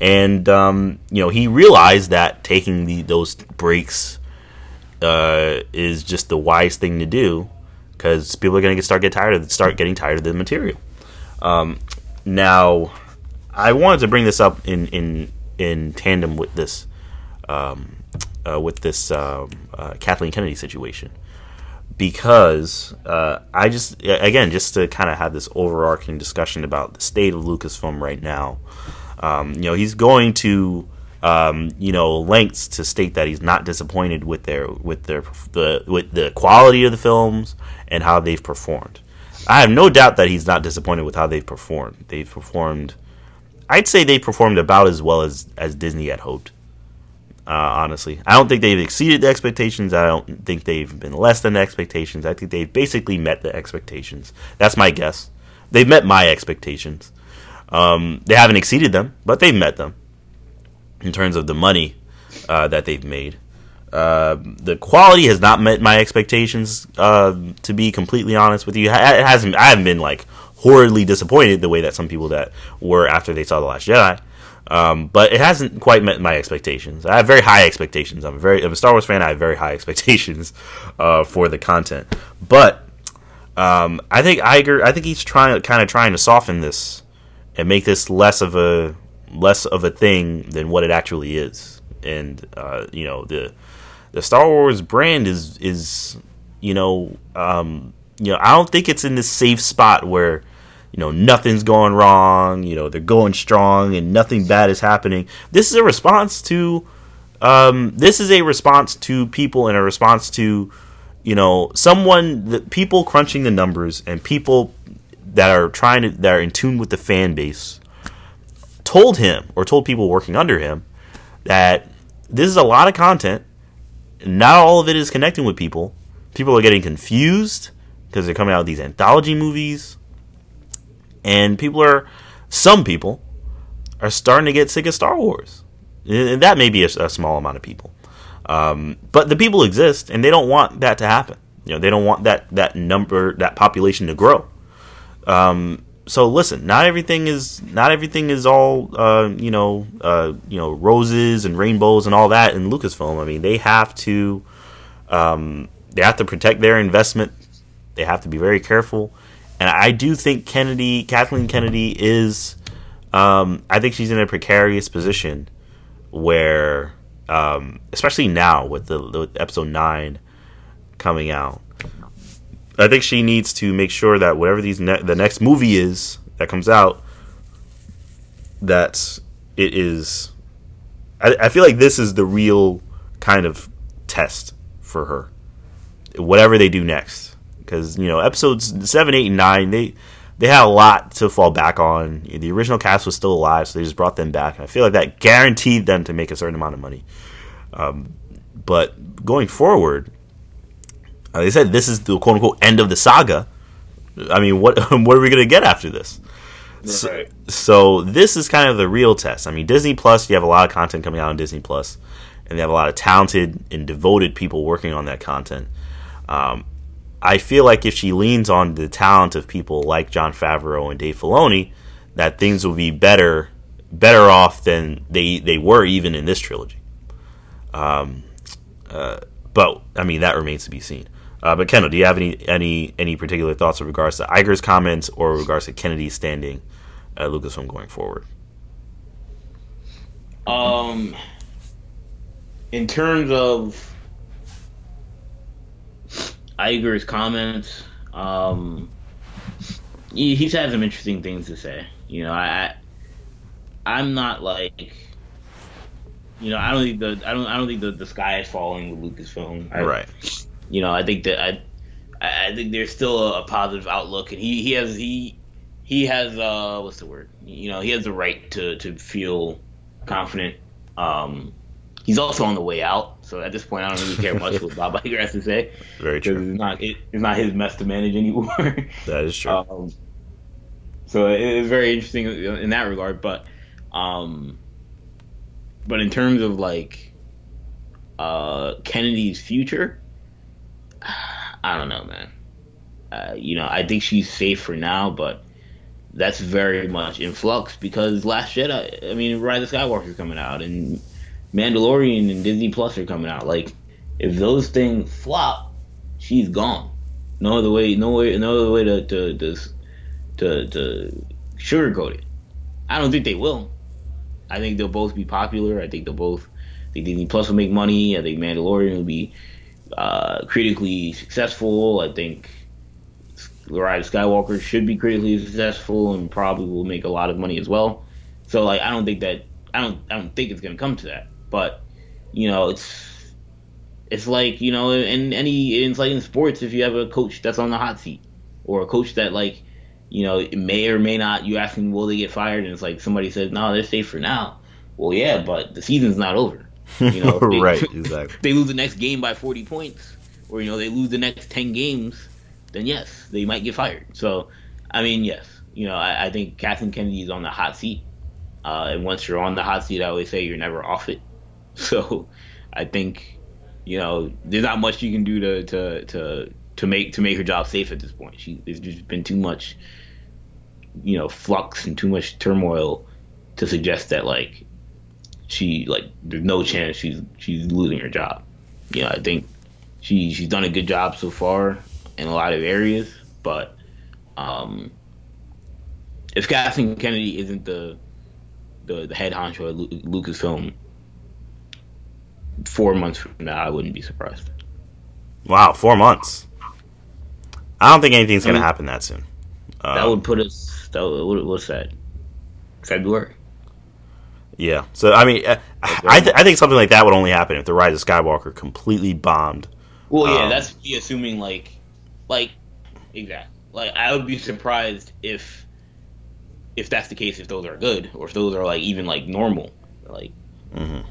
and um, you know he realized that taking the those breaks uh, is just the wise thing to do because people are going to start get tired of start getting tired of the material. Um, now, I wanted to bring this up in in in tandem with this um, uh, with this um, uh, Kathleen Kennedy situation because uh, I just again just to kind of have this overarching discussion about the state of Lucasfilm right now. Um, you know, he's going to um, you know lengths to state that he's not disappointed with their with their the with the quality of the films and how they've performed. I have no doubt that he's not disappointed with how they've performed. They've performed. I'd say they performed about as well as as Disney had hoped. Uh, honestly, I don't think they've exceeded the expectations. I don't think they've been less than the expectations. I think they've basically met the expectations. That's my guess. They've met my expectations. Um, they haven't exceeded them, but they've met them in terms of the money uh, that they've made. Uh, the quality has not met my expectations. Uh, to be completely honest with you, it hasn't. I haven't been like horridly disappointed the way that some people that were after they saw the Last Jedi. Um, but it hasn't quite met my expectations. I have very high expectations. I'm a very I'm a Star Wars fan. I have very high expectations uh, for the content. But um, I think Iger. I think he's trying, kind of trying to soften this and make this less of a less of a thing than what it actually is. And uh, you know the the Star Wars brand is is you know um, you know I don't think it's in this safe spot where you know nothing's going wrong. You know they're going strong and nothing bad is happening. This is a response to um, this is a response to people and a response to you know someone the people crunching the numbers and people that are trying to that are in tune with the fan base told him or told people working under him that this is a lot of content. Not all of it is connecting with people. People are getting confused because they're coming out with these anthology movies. And people are, some people are starting to get sick of Star Wars. And that may be a, a small amount of people. Um, but the people exist and they don't want that to happen. You know, they don't want that, that number, that population to grow. Um, so listen, not everything is not everything is all uh, you know uh, you know roses and rainbows and all that in Lucasfilm. I mean, they have to um, they have to protect their investment. They have to be very careful, and I do think Kennedy, Kathleen Kennedy, is. Um, I think she's in a precarious position where, um, especially now with the with episode nine coming out, I think she needs to make sure that whatever these ne- the next movie is that comes out, that it is. I, I feel like this is the real kind of test for her. Whatever they do next, because you know episodes seven, eight, and nine they they had a lot to fall back on. The original cast was still alive, so they just brought them back. And I feel like that guaranteed them to make a certain amount of money. Um, but going forward, like uh, I said, this is the quote unquote end of the saga. I mean, what what are we gonna get after this? So, so, this is kind of the real test. I mean, Disney Plus, you have a lot of content coming out on Disney Plus, and they have a lot of talented and devoted people working on that content. Um, I feel like if she leans on the talent of people like Jon Favreau and Dave Filoni, that things will be better better off than they they were even in this trilogy. Um, uh, but I mean that remains to be seen. Uh, but Kendall, do you have any any any particular thoughts with regards to Iger's comments or with regards to Kennedy's standing at Lucasfilm going forward? Um, in terms of Iger's comments. Um, he, he's had some interesting things to say. You know, I, I'm not like, you know, I don't think the I don't I don't think the, the sky is falling with Lucasfilm. I, right. You know, I think that I, I think there's still a, a positive outlook, and he he has he he has uh what's the word? You know, he has the right to to feel confident. Um, he's also on the way out. So at this point, I don't really care much what Bob Iger has to say. Very true. It's not it, it's not his mess to manage anymore. that is true. Um, so it is very interesting in that regard, but um, but in terms of like uh, Kennedy's future, I don't know, man. Uh, you know, I think she's safe for now, but that's very much in flux because Last Jedi. I mean, Rise of Skywalker is coming out, and Mandalorian and Disney Plus are coming out. Like, if those things flop, she's gone. No other way. No way. No other way to to to to, to sugarcoat it. I don't think they will. I think they'll both be popular. I think they'll both. I think Disney Plus will make money. I think Mandalorian will be uh, critically successful. I think The Rise of Skywalker should be critically successful and probably will make a lot of money as well. So like I don't think that I don't I don't think it's gonna come to that. But you know, it's it's like you know, in any it's like in sports, if you have a coach that's on the hot seat or a coach that like you know may or may not, you ask asking will they get fired, and it's like somebody says no, they're safe for now. Well, yeah, but the season's not over. You know, they, right? Exactly. they lose the next game by 40 points, or you know they lose the next 10 games, then yes, they might get fired. So, I mean, yes, you know, I, I think Kathleen Kennedy is on the hot seat, uh, and once you're on the hot seat, I always say you're never off it. So I think you know there's not much you can do to to to to make to make her job safe at this point. She there's just been too much you know flux and too much turmoil to suggest that like she like there's no chance she's she's losing her job. You know, I think she she's done a good job so far in a lot of areas, but um, if Kathleen Kennedy isn't the the, the head honcho at Lucasfilm, four months from now, I wouldn't be surprised. Wow, four months. I don't think anything's going to happen that soon. Um, that would put us. That would, what's that? February. Yeah. So I mean, uh, I th- I think something like that would only happen if the Rise of Skywalker completely bombed. Well, yeah, um, that's me assuming like, like, exactly. Like I would be surprised if, if that's the case, if those are good or if those are like even like normal, like. Mm-hmm.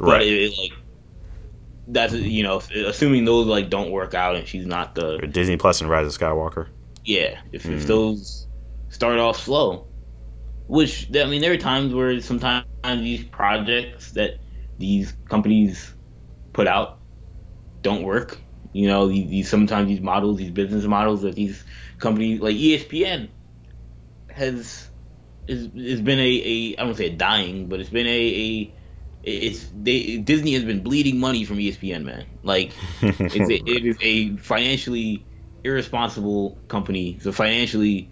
Right. It, it, like that's you know, assuming those like don't work out and she's not the or Disney Plus and Rise of Skywalker. Yeah, if, mm. if those start off slow, which I mean, there are times where sometimes these projects that these companies put out don't work. You know, these, these sometimes these models, these business models that these companies like ESPN has is has been a, a I don't say a dying, but it's been a, a it's they Disney has been bleeding money from ESPN, man. Like it's a, it is a financially irresponsible company. It's a financially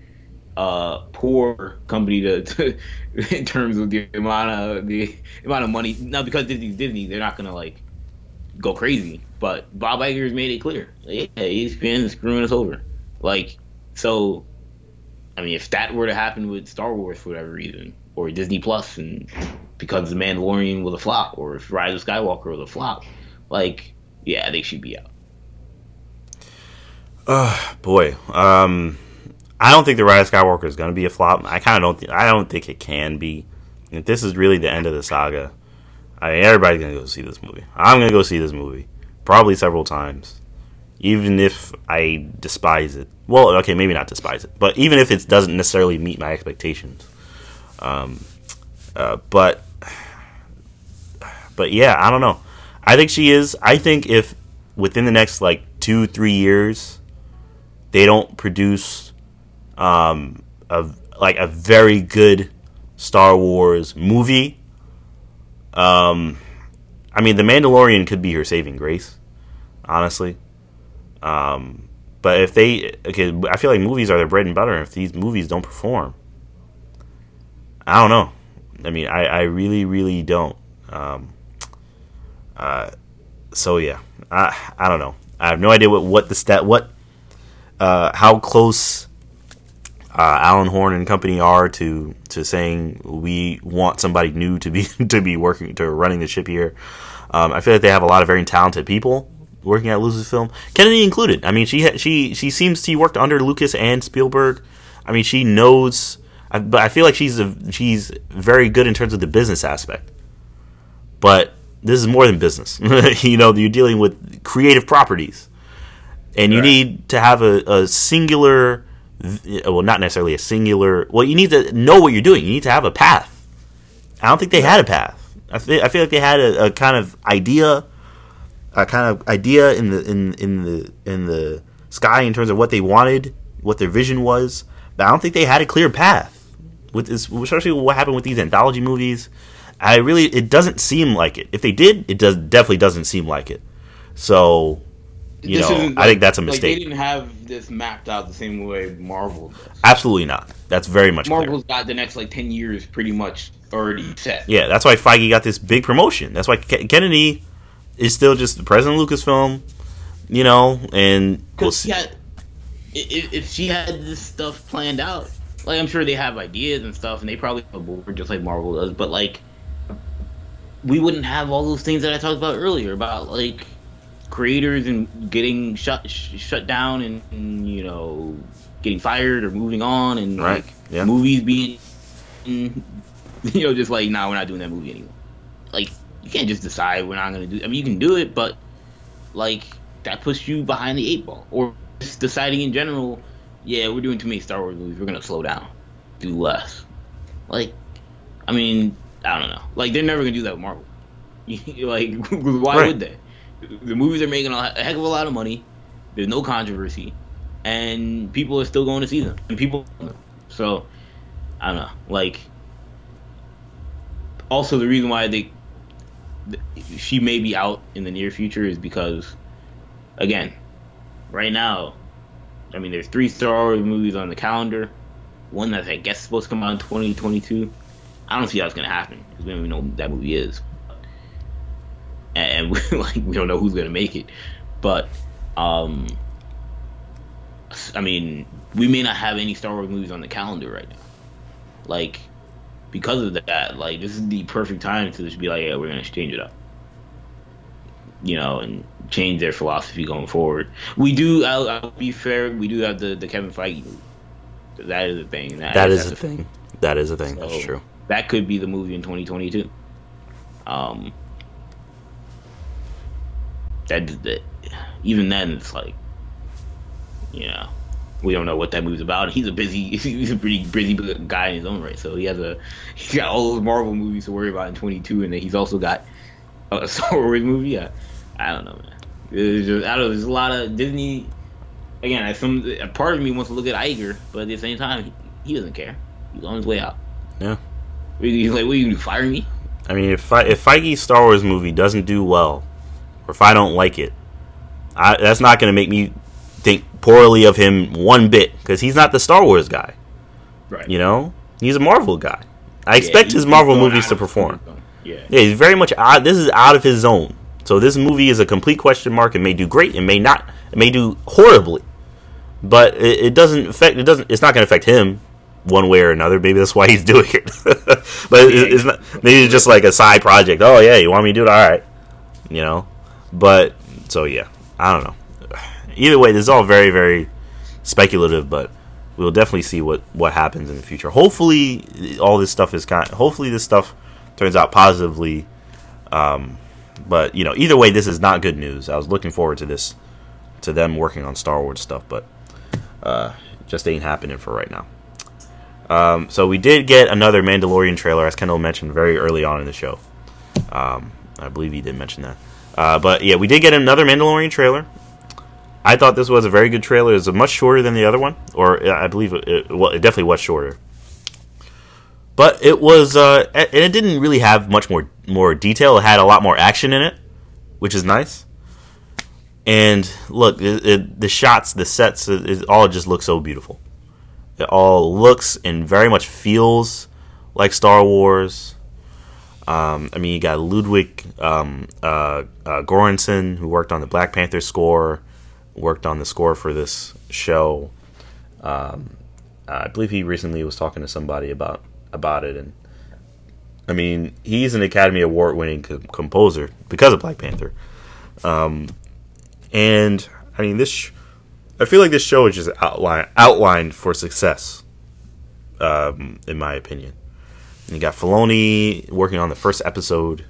uh, poor company to, to, in terms of the amount of the amount of money. Now because Disney's Disney, they're not gonna like go crazy. But Bob Iger has made it clear, yeah, ESPN is screwing us over. Like so, I mean, if that were to happen with Star Wars for whatever reason, or Disney Plus, and because The Mandalorian was a flop, or if Rise of Skywalker was a flop, like, yeah, they should be out. Boy, um, I don't think the Rise of Skywalker is going to be a flop. I kind of don't. Th- I don't think it can be. If this is really the end of the saga, I mean, everybody's going to go see this movie. I'm going to go see this movie probably several times, even if I despise it. Well, okay, maybe not despise it, but even if it doesn't necessarily meet my expectations. Um, uh, but, but yeah, I don't know. I think she is. I think if within the next like two, three years, they don't produce um, a like a very good Star Wars movie. Um, I mean, The Mandalorian could be her saving grace, honestly. Um, but if they, okay, I feel like movies are their bread and butter. If these movies don't perform, I don't know. I mean, I, I really, really don't. Um, uh, so yeah, I I don't know. I have no idea what what the stat what uh, how close uh, Alan Horn and company are to to saying we want somebody new to be to be working to running the ship here. Um, I feel like they have a lot of very talented people working at Lucasfilm, Kennedy included. I mean, she she she seems she worked under Lucas and Spielberg. I mean, she knows, but I feel like she's a, she's very good in terms of the business aspect. But this is more than business. you know, you're dealing with creative properties, and you right. need to have a, a singular well, not necessarily a singular. Well, you need to know what you're doing. You need to have a path. I don't think they had a path. I feel, I feel like they had a, a, kind of idea, a kind of idea in the in in the in the sky in terms of what they wanted, what their vision was. But I don't think they had a clear path. With this, especially what happened with these anthology movies, I really it doesn't seem like it. If they did, it does definitely doesn't seem like it. So you this know, like, I think that's a mistake. Like they didn't have this mapped out the same way Marvel does. Absolutely not. That's very much Marvel's clear. got the next like ten years pretty much already set. Yeah, that's why Feige got this big promotion. That's why Kennedy is still just the president of Lucasfilm, you know, and we'll see. Had, if, if she had this stuff planned out, like I'm sure they have ideas and stuff, and they probably have a board just like Marvel does, but like we wouldn't have all those things that I talked about earlier about like creators and getting shut sh- shut down and, and, you know getting fired or moving on and right. like yeah. movies being you know just like nah we're not doing that movie anymore like you can't just decide we're not gonna do I mean you can do it but like that puts you behind the eight ball or just deciding in general yeah we're doing too many Star Wars movies we're gonna slow down do less like I mean I don't know like they're never gonna do that with Marvel like why right. would they the movies are making a heck of a lot of money. There's no controversy, and people are still going to see them, and people. So, I don't know. Like, also the reason why they she may be out in the near future is because, again, right now, I mean, there's three Star Wars movies on the calendar. One that I guess is supposed to come out in 2022. I don't see how it's gonna happen because we don't even know what that movie is and we, like we don't know who's gonna make it. But um, I mean, we may not have any Star Wars movies on the calendar right now. Like because of that, like this is the perfect time to just be like, yeah, we're gonna change it up. You know, and change their philosophy going forward. We do. I'll, I'll be fair. We do have the the Kevin Feige movie. That is a thing. that, that is, is a thing. thing. That is a thing. So That's true. That could be the movie in 2022. Um, that, that even then it's like you know we don't know what that movie's about. He's a busy, he's a pretty busy guy in his own right. So he has a, he's got all those Marvel movies to worry about in 22, and then he's also got a Star Wars movie. I, I don't know, man. There's just, I don't know. There's a lot of Disney. Again, I, some a part of me wants to look at Iger, but at the same time, he, he doesn't care. He's on his way out. Yeah. He's like, "What are you gonna? Fire me?" I mean, if I, if Feige's Star Wars movie doesn't do well, or if I don't like it, I, that's not going to make me think poorly of him one bit because he's not the Star Wars guy. Right. You know, he's a Marvel guy. I yeah, expect his Marvel movies to perform. Yeah. Yeah, he's very much out. This is out of his zone. So this movie is a complete question mark. It may do great. It may not. It may do horribly. But it, it doesn't affect. It doesn't. It's not going to affect him one way or another. Maybe that's why he's doing it. but it, it's not. Maybe it's just like a side project. Oh yeah, you want me to do it? All right. You know. But so yeah, I don't know. either way, this is all very very speculative, but we'll definitely see what what happens in the future. Hopefully, all this stuff is kind. Hopefully, this stuff turns out positively. Um, but you know, either way, this is not good news. I was looking forward to this, to them working on Star Wars stuff, but uh, just ain't happening for right now. Um, so we did get another Mandalorian trailer, as Kendall mentioned very early on in the show. Um, I believe he did mention that. Uh, but yeah, we did get another Mandalorian trailer. I thought this was a very good trailer. It was much shorter than the other one, or I believe it, it, well, it definitely was shorter. But it was, uh, and it didn't really have much more more detail. It had a lot more action in it, which is nice. And look, it, it, the shots, the sets, it, all just looks so beautiful. It all looks and very much feels like Star Wars. Um, I mean, you got Ludwig um, uh, uh, Göransson, who worked on the Black Panther score, worked on the score for this show. Um, I believe he recently was talking to somebody about about it, and I mean, he's an Academy Award winning co- composer because of Black Panther. Um, and I mean, this, sh- I feel like this show is just outline outlined for success, um, in my opinion. And you got Filoni working on the first episode.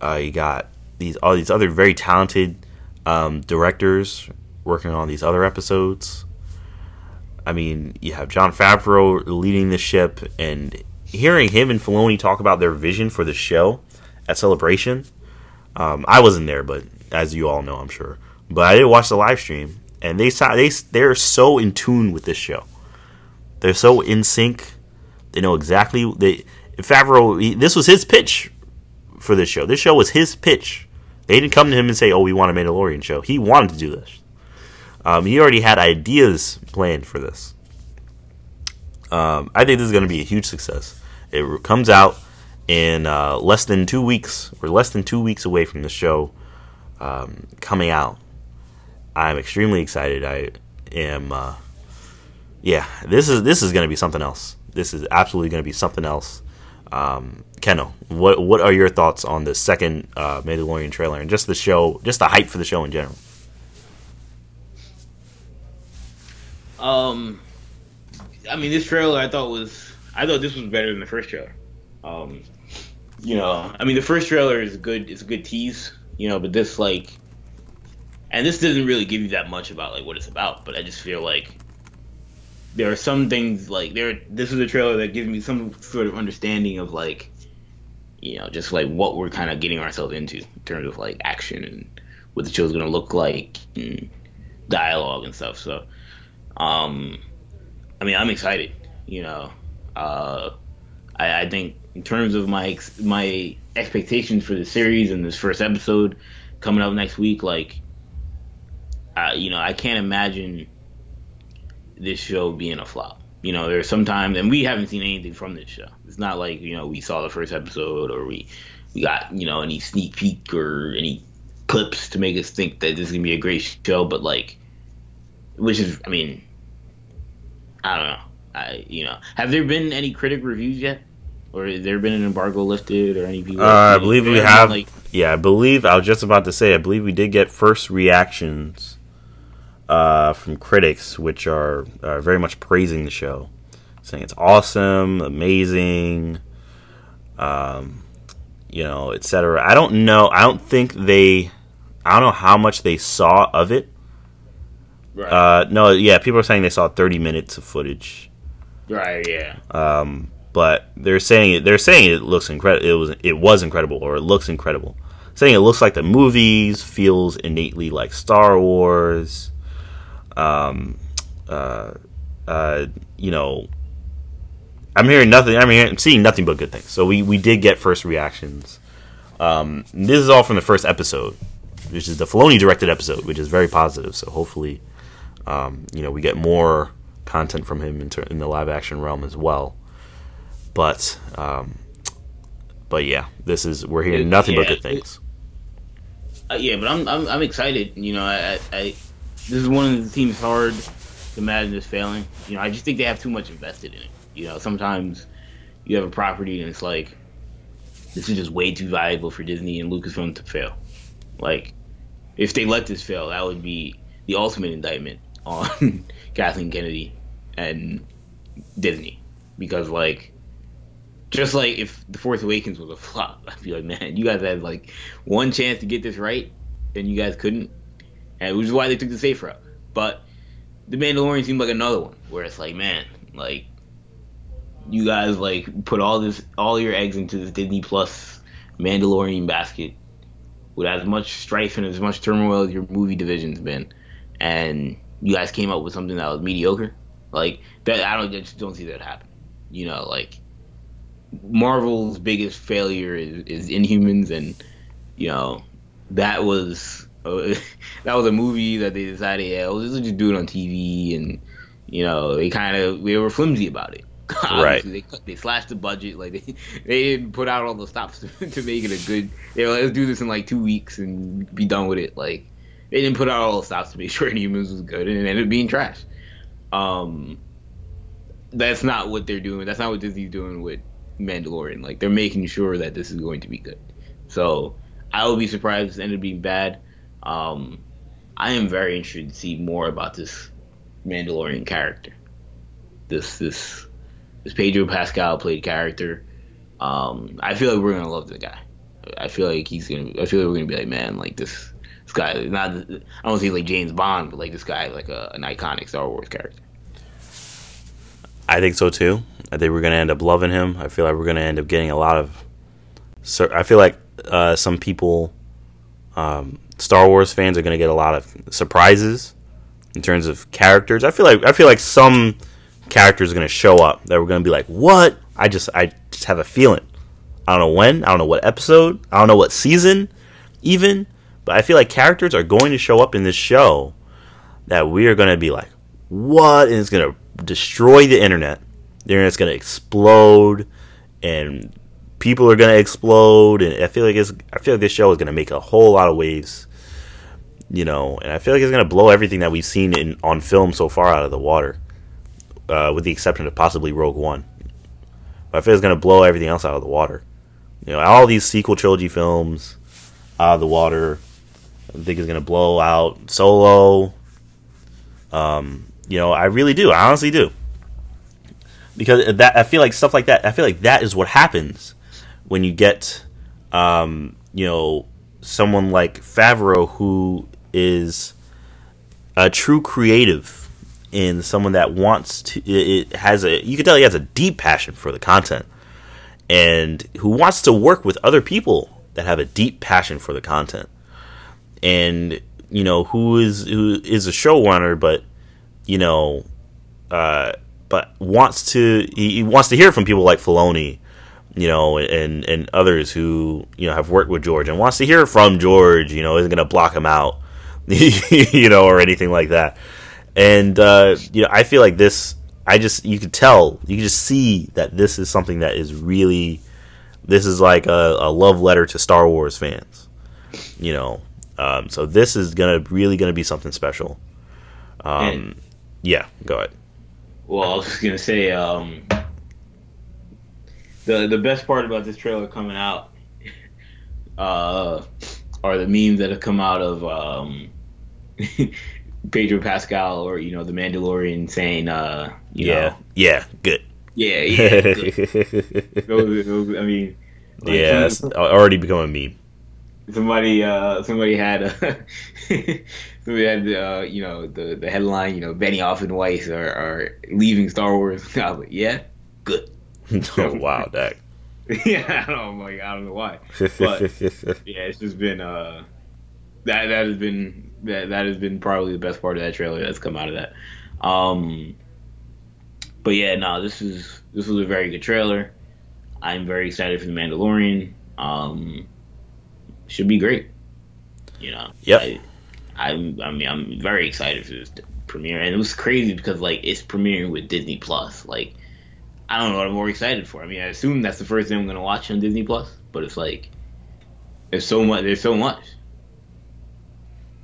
Uh, you got these all these other very talented um, directors working on these other episodes. I mean, you have Jon Favreau leading the ship, and hearing him and Filoni talk about their vision for the show at Celebration, um, I wasn't there, but as you all know, I'm sure. But I did watch the live stream, and they saw they they're so in tune with this show. They're so in sync. They know exactly they. Favreau, he, this was his pitch for this show. This show was his pitch. They didn't come to him and say, "Oh, we want a Mandalorian show." He wanted to do this. Um, he already had ideas planned for this. Um, I think this is going to be a huge success. It comes out in uh, less than two weeks. We're less than two weeks away from the show um, coming out. I'm extremely excited. I am. Uh, yeah, this is this is going to be something else. This is absolutely going to be something else. Um, Kendall, what what are your thoughts on the second uh, Mandalorian trailer and just the show, just the hype for the show in general? Um, I mean, this trailer I thought was I thought this was better than the first trailer. Um, you know, I mean, the first trailer is good. It's a good tease, you know, but this like, and this doesn't really give you that much about like what it's about. But I just feel like there are some things like there. This is a trailer that gives me some sort of understanding of like, you know, just like what we're kind of getting ourselves into in terms of like action and what the show's gonna look like and dialogue and stuff. So, um, I mean, I'm excited. You know, uh, I, I think in terms of my ex- my expectations for the series and this first episode coming up next week, like, I, you know, I can't imagine this show being a flop. You know, there's sometimes, and we haven't seen anything from this show. It's not like you know we saw the first episode or we we got you know any sneak peek or any clips to make us think that this is gonna be a great show. But like, which is, I mean, I don't know. I you know, have there been any critic reviews yet? Or has there been an embargo lifted or any people? Uh, I believe we have. Like, yeah, I believe I was just about to say. I believe we did get first reactions uh, from critics, which are, are very much praising the show, saying it's awesome, amazing, um, you know, etc. I don't know. I don't think they. I don't know how much they saw of it. Right. Uh, no, yeah, people are saying they saw 30 minutes of footage. Right. Yeah. Um, but they're saying it. They're saying it looks incredible. It was it was incredible, or it looks incredible. Saying it looks like the movies, feels innately like Star Wars. Um, uh, uh, you know, I'm hearing nothing. I'm hearing, I'm seeing nothing but good things. So we we did get first reactions. Um, this is all from the first episode, which is the Filoni directed episode, which is very positive. So hopefully, um, you know, we get more content from him in, ter- in the live action realm as well. But um, but yeah, this is we're hearing nothing yeah, but good things. Uh, yeah, but I'm, I'm I'm excited. You know, I, I this is one of the teams hard to imagine this failing. You know, I just think they have too much invested in it. You know, sometimes you have a property and it's like this is just way too valuable for Disney and Lucasfilm to fail. Like, if they let this fail, that would be the ultimate indictment on Kathleen Kennedy and Disney. Because like just like if the Force Awakens was a flop, I'd be like, man, you guys had like one chance to get this right, and you guys couldn't, and which is why they took the safe route. But the Mandalorian seemed like another one where it's like, man, like you guys like put all this all your eggs into this Disney Plus Mandalorian basket with as much strife and as much turmoil as your movie division's been, and you guys came up with something that was mediocre. Like that, I don't I just don't see that happen. You know, like Marvel's biggest failure is, is Inhumans, and you know that was uh, that was a movie that they decided, yeah, let's just do it on TV, and you know they kind of they were flimsy about it. right. They cut, they slashed the budget. Like they, they didn't put out all the stops to, to make it a good. They were like, let's do this in like two weeks and be done with it. Like they didn't put out all the stops to make sure Inhumans was good, and it ended up being trash. Um, that's not what they're doing. That's not what Disney's doing with Mandalorian. Like they're making sure that this is going to be good. So I would be surprised if it ended up being bad. Um, I am very interested to see more about this Mandalorian character. This this this Pedro Pascal played character. Um, I feel like we're gonna love the guy. I feel like he's gonna. I feel like we're gonna be like, man, like this this guy. Not I don't say like James Bond, but like this guy, like a, an iconic Star Wars character. I think so too. I think we're gonna end up loving him. I feel like we're gonna end up getting a lot of. I feel like uh, some people, um, Star Wars fans, are gonna get a lot of surprises in terms of characters. I feel like I feel like some characters are gonna show up that we're gonna be like, what? I just I just have a feeling. I don't know when. I don't know what episode. I don't know what season, even. But I feel like characters are going to show up in this show that we are gonna be like, what? And it's gonna destroy the internet. The internet's gonna explode, and people are gonna explode. And I feel like it's. I feel like this show is gonna make a whole lot of waves. You know, and I feel like it's gonna blow everything that we've seen in on film so far out of the water, uh, with the exception of possibly Rogue One. But I feel it's gonna blow everything else out of the water. You know, all these sequel trilogy films out of the water. I think it's gonna blow out Solo. Um, you know, I really do. I honestly do. Because that I feel like stuff like that. I feel like that is what happens when you get, um, you know, someone like Favreau who is a true creative and someone that wants to. It has a. You can tell he has a deep passion for the content, and who wants to work with other people that have a deep passion for the content, and you know who is who is a showrunner, but you know, uh, but wants to he, he, wants to hear from people like Filoni, you know, and and others who you know have worked with George and wants to hear from George. You know, isn't going to block him out, you know, or anything like that. And uh, you know, I feel like this. I just you could tell, you could just see that this is something that is really, this is like a, a love letter to Star Wars fans. You know, um, so this is gonna really gonna be something special. Um, and, yeah, go ahead. Well, I was just gonna say um, the the best part about this trailer coming out uh, are the memes that have come out of um, Pedro Pascal or you know the Mandalorian saying, uh, you yeah, know, yeah, good, yeah, yeah. Good. I mean, like, yeah, it's already become a meme. Somebody, uh, somebody had, uh, somebody had, uh, you know, the the headline, you know, Benioff and Weiss are, are leaving Star Wars. I was like, yeah, good. oh wow, that. yeah, I don't like I don't know why, but yeah, it's just been uh, that that has been that that has been probably the best part of that trailer that's come out of that. Um, but yeah, no, this is this was a very good trailer. I'm very excited for the Mandalorian. Um, should be great. You know. Yep. I, I'm, I mean, I'm very excited for this premiere, and it was crazy because like it's premiering with Disney Plus. Like, I don't know what I'm more excited for. I mean, I assume that's the first thing I'm gonna watch on Disney Plus, but it's like there's so much. There's so much.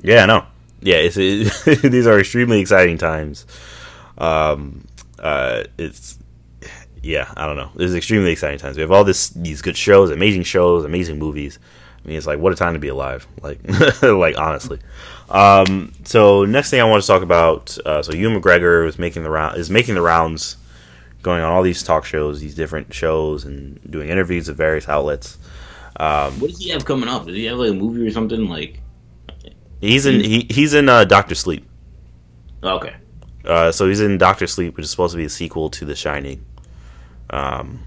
Yeah, no. Yeah, it's it, these are extremely exciting times. Um, uh, it's yeah, I don't know. This is extremely exciting times. We have all this these good shows, amazing shows, amazing movies. I mean, it's like what a time to be alive. Like, like honestly. Um, so next thing I want to talk about, uh, so Ewan McGregor is making the round is making the rounds, going on all these talk shows, these different shows, and doing interviews at various outlets. Um, what does he have coming up? Does he have like a movie or something like? He's in he, he's in uh, Doctor Sleep. Okay. Uh, so he's in Doctor Sleep, which is supposed to be a sequel to The Shining. Um,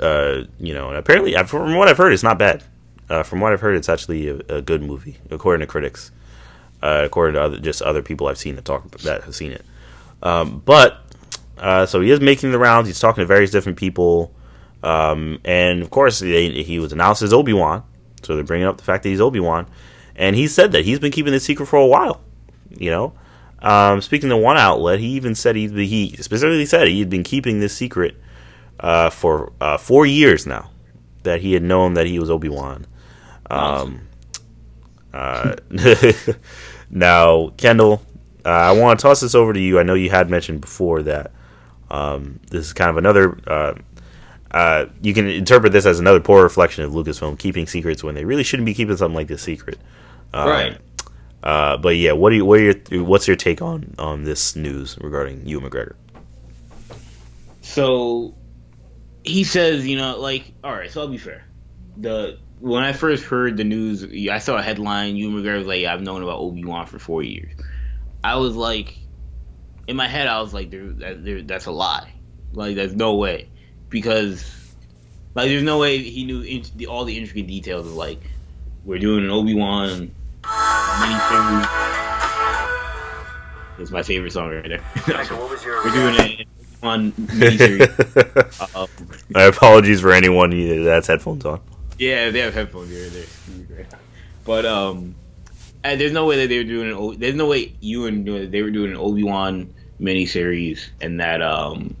uh, you know, and apparently, from what I've heard, it's not bad. Uh, from what I've heard, it's actually a, a good movie, according to critics. Uh, according to other, just other people I've seen that talk that have seen it. Um, but uh, so he is making the rounds. He's talking to various different people, um, and of course, they, he was announced as Obi Wan. So they're bringing up the fact that he's Obi Wan, and he said that he's been keeping this secret for a while. You know, um, speaking to one outlet, he even said he he specifically said he had been keeping this secret uh, for uh, four years now. That he had known that he was Obi Wan. Um, uh, now, Kendall, uh, I want to toss this over to you. I know you had mentioned before that um, this is kind of another. Uh, uh, you can interpret this as another poor reflection of Lucasfilm keeping secrets when they really shouldn't be keeping something like this secret. Um, right. Uh, but yeah, what do you, what are your, what's your take on on this news regarding Ewan McGregor? So he says, you know, like, all right. So I'll be fair. The when I first heard the news, I saw a headline. Ewan McGregor was like, "I've known about Obi Wan for four years." I was like, in my head, I was like, there, that, "That's a lie." Like, there's no way, because like, there's no way he knew in, all the intricate details of like, we're doing an Obi Wan. That's my favorite song right there. we're doing an on um, my apologies for anyone that's headphones on. Yeah, they have headphones here. There, but um, and there's no way that they were doing an. There's no way you and they were doing an Obi Wan miniseries, and that um,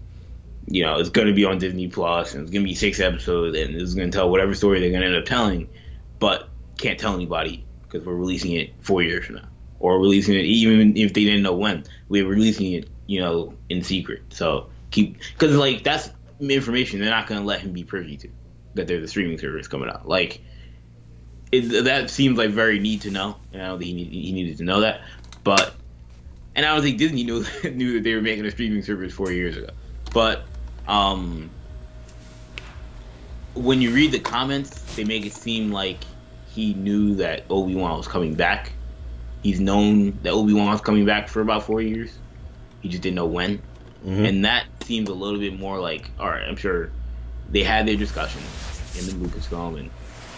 you know, it's gonna be on Disney Plus, and it's gonna be six episodes, and it's gonna tell whatever story they're gonna end up telling, but can't tell anybody because we're releasing it four years from now, or releasing it even if they didn't know when. We're releasing it, you know, in secret. So keep because like that's information they're not gonna let him be privy to that there's a streaming service coming out. Like it, that seems like very need to know, and I don't think he, need, he needed to know that. But and I don't think Disney knew knew that they were making a streaming service four years ago. But um, when you read the comments, they make it seem like he knew that Obi Wan was coming back. He's known that Obi Wan was coming back for about four years. He just didn't know when, mm-hmm. and that seems a little bit more like, all right, I'm sure they had their discussions in the Lucasfilm, and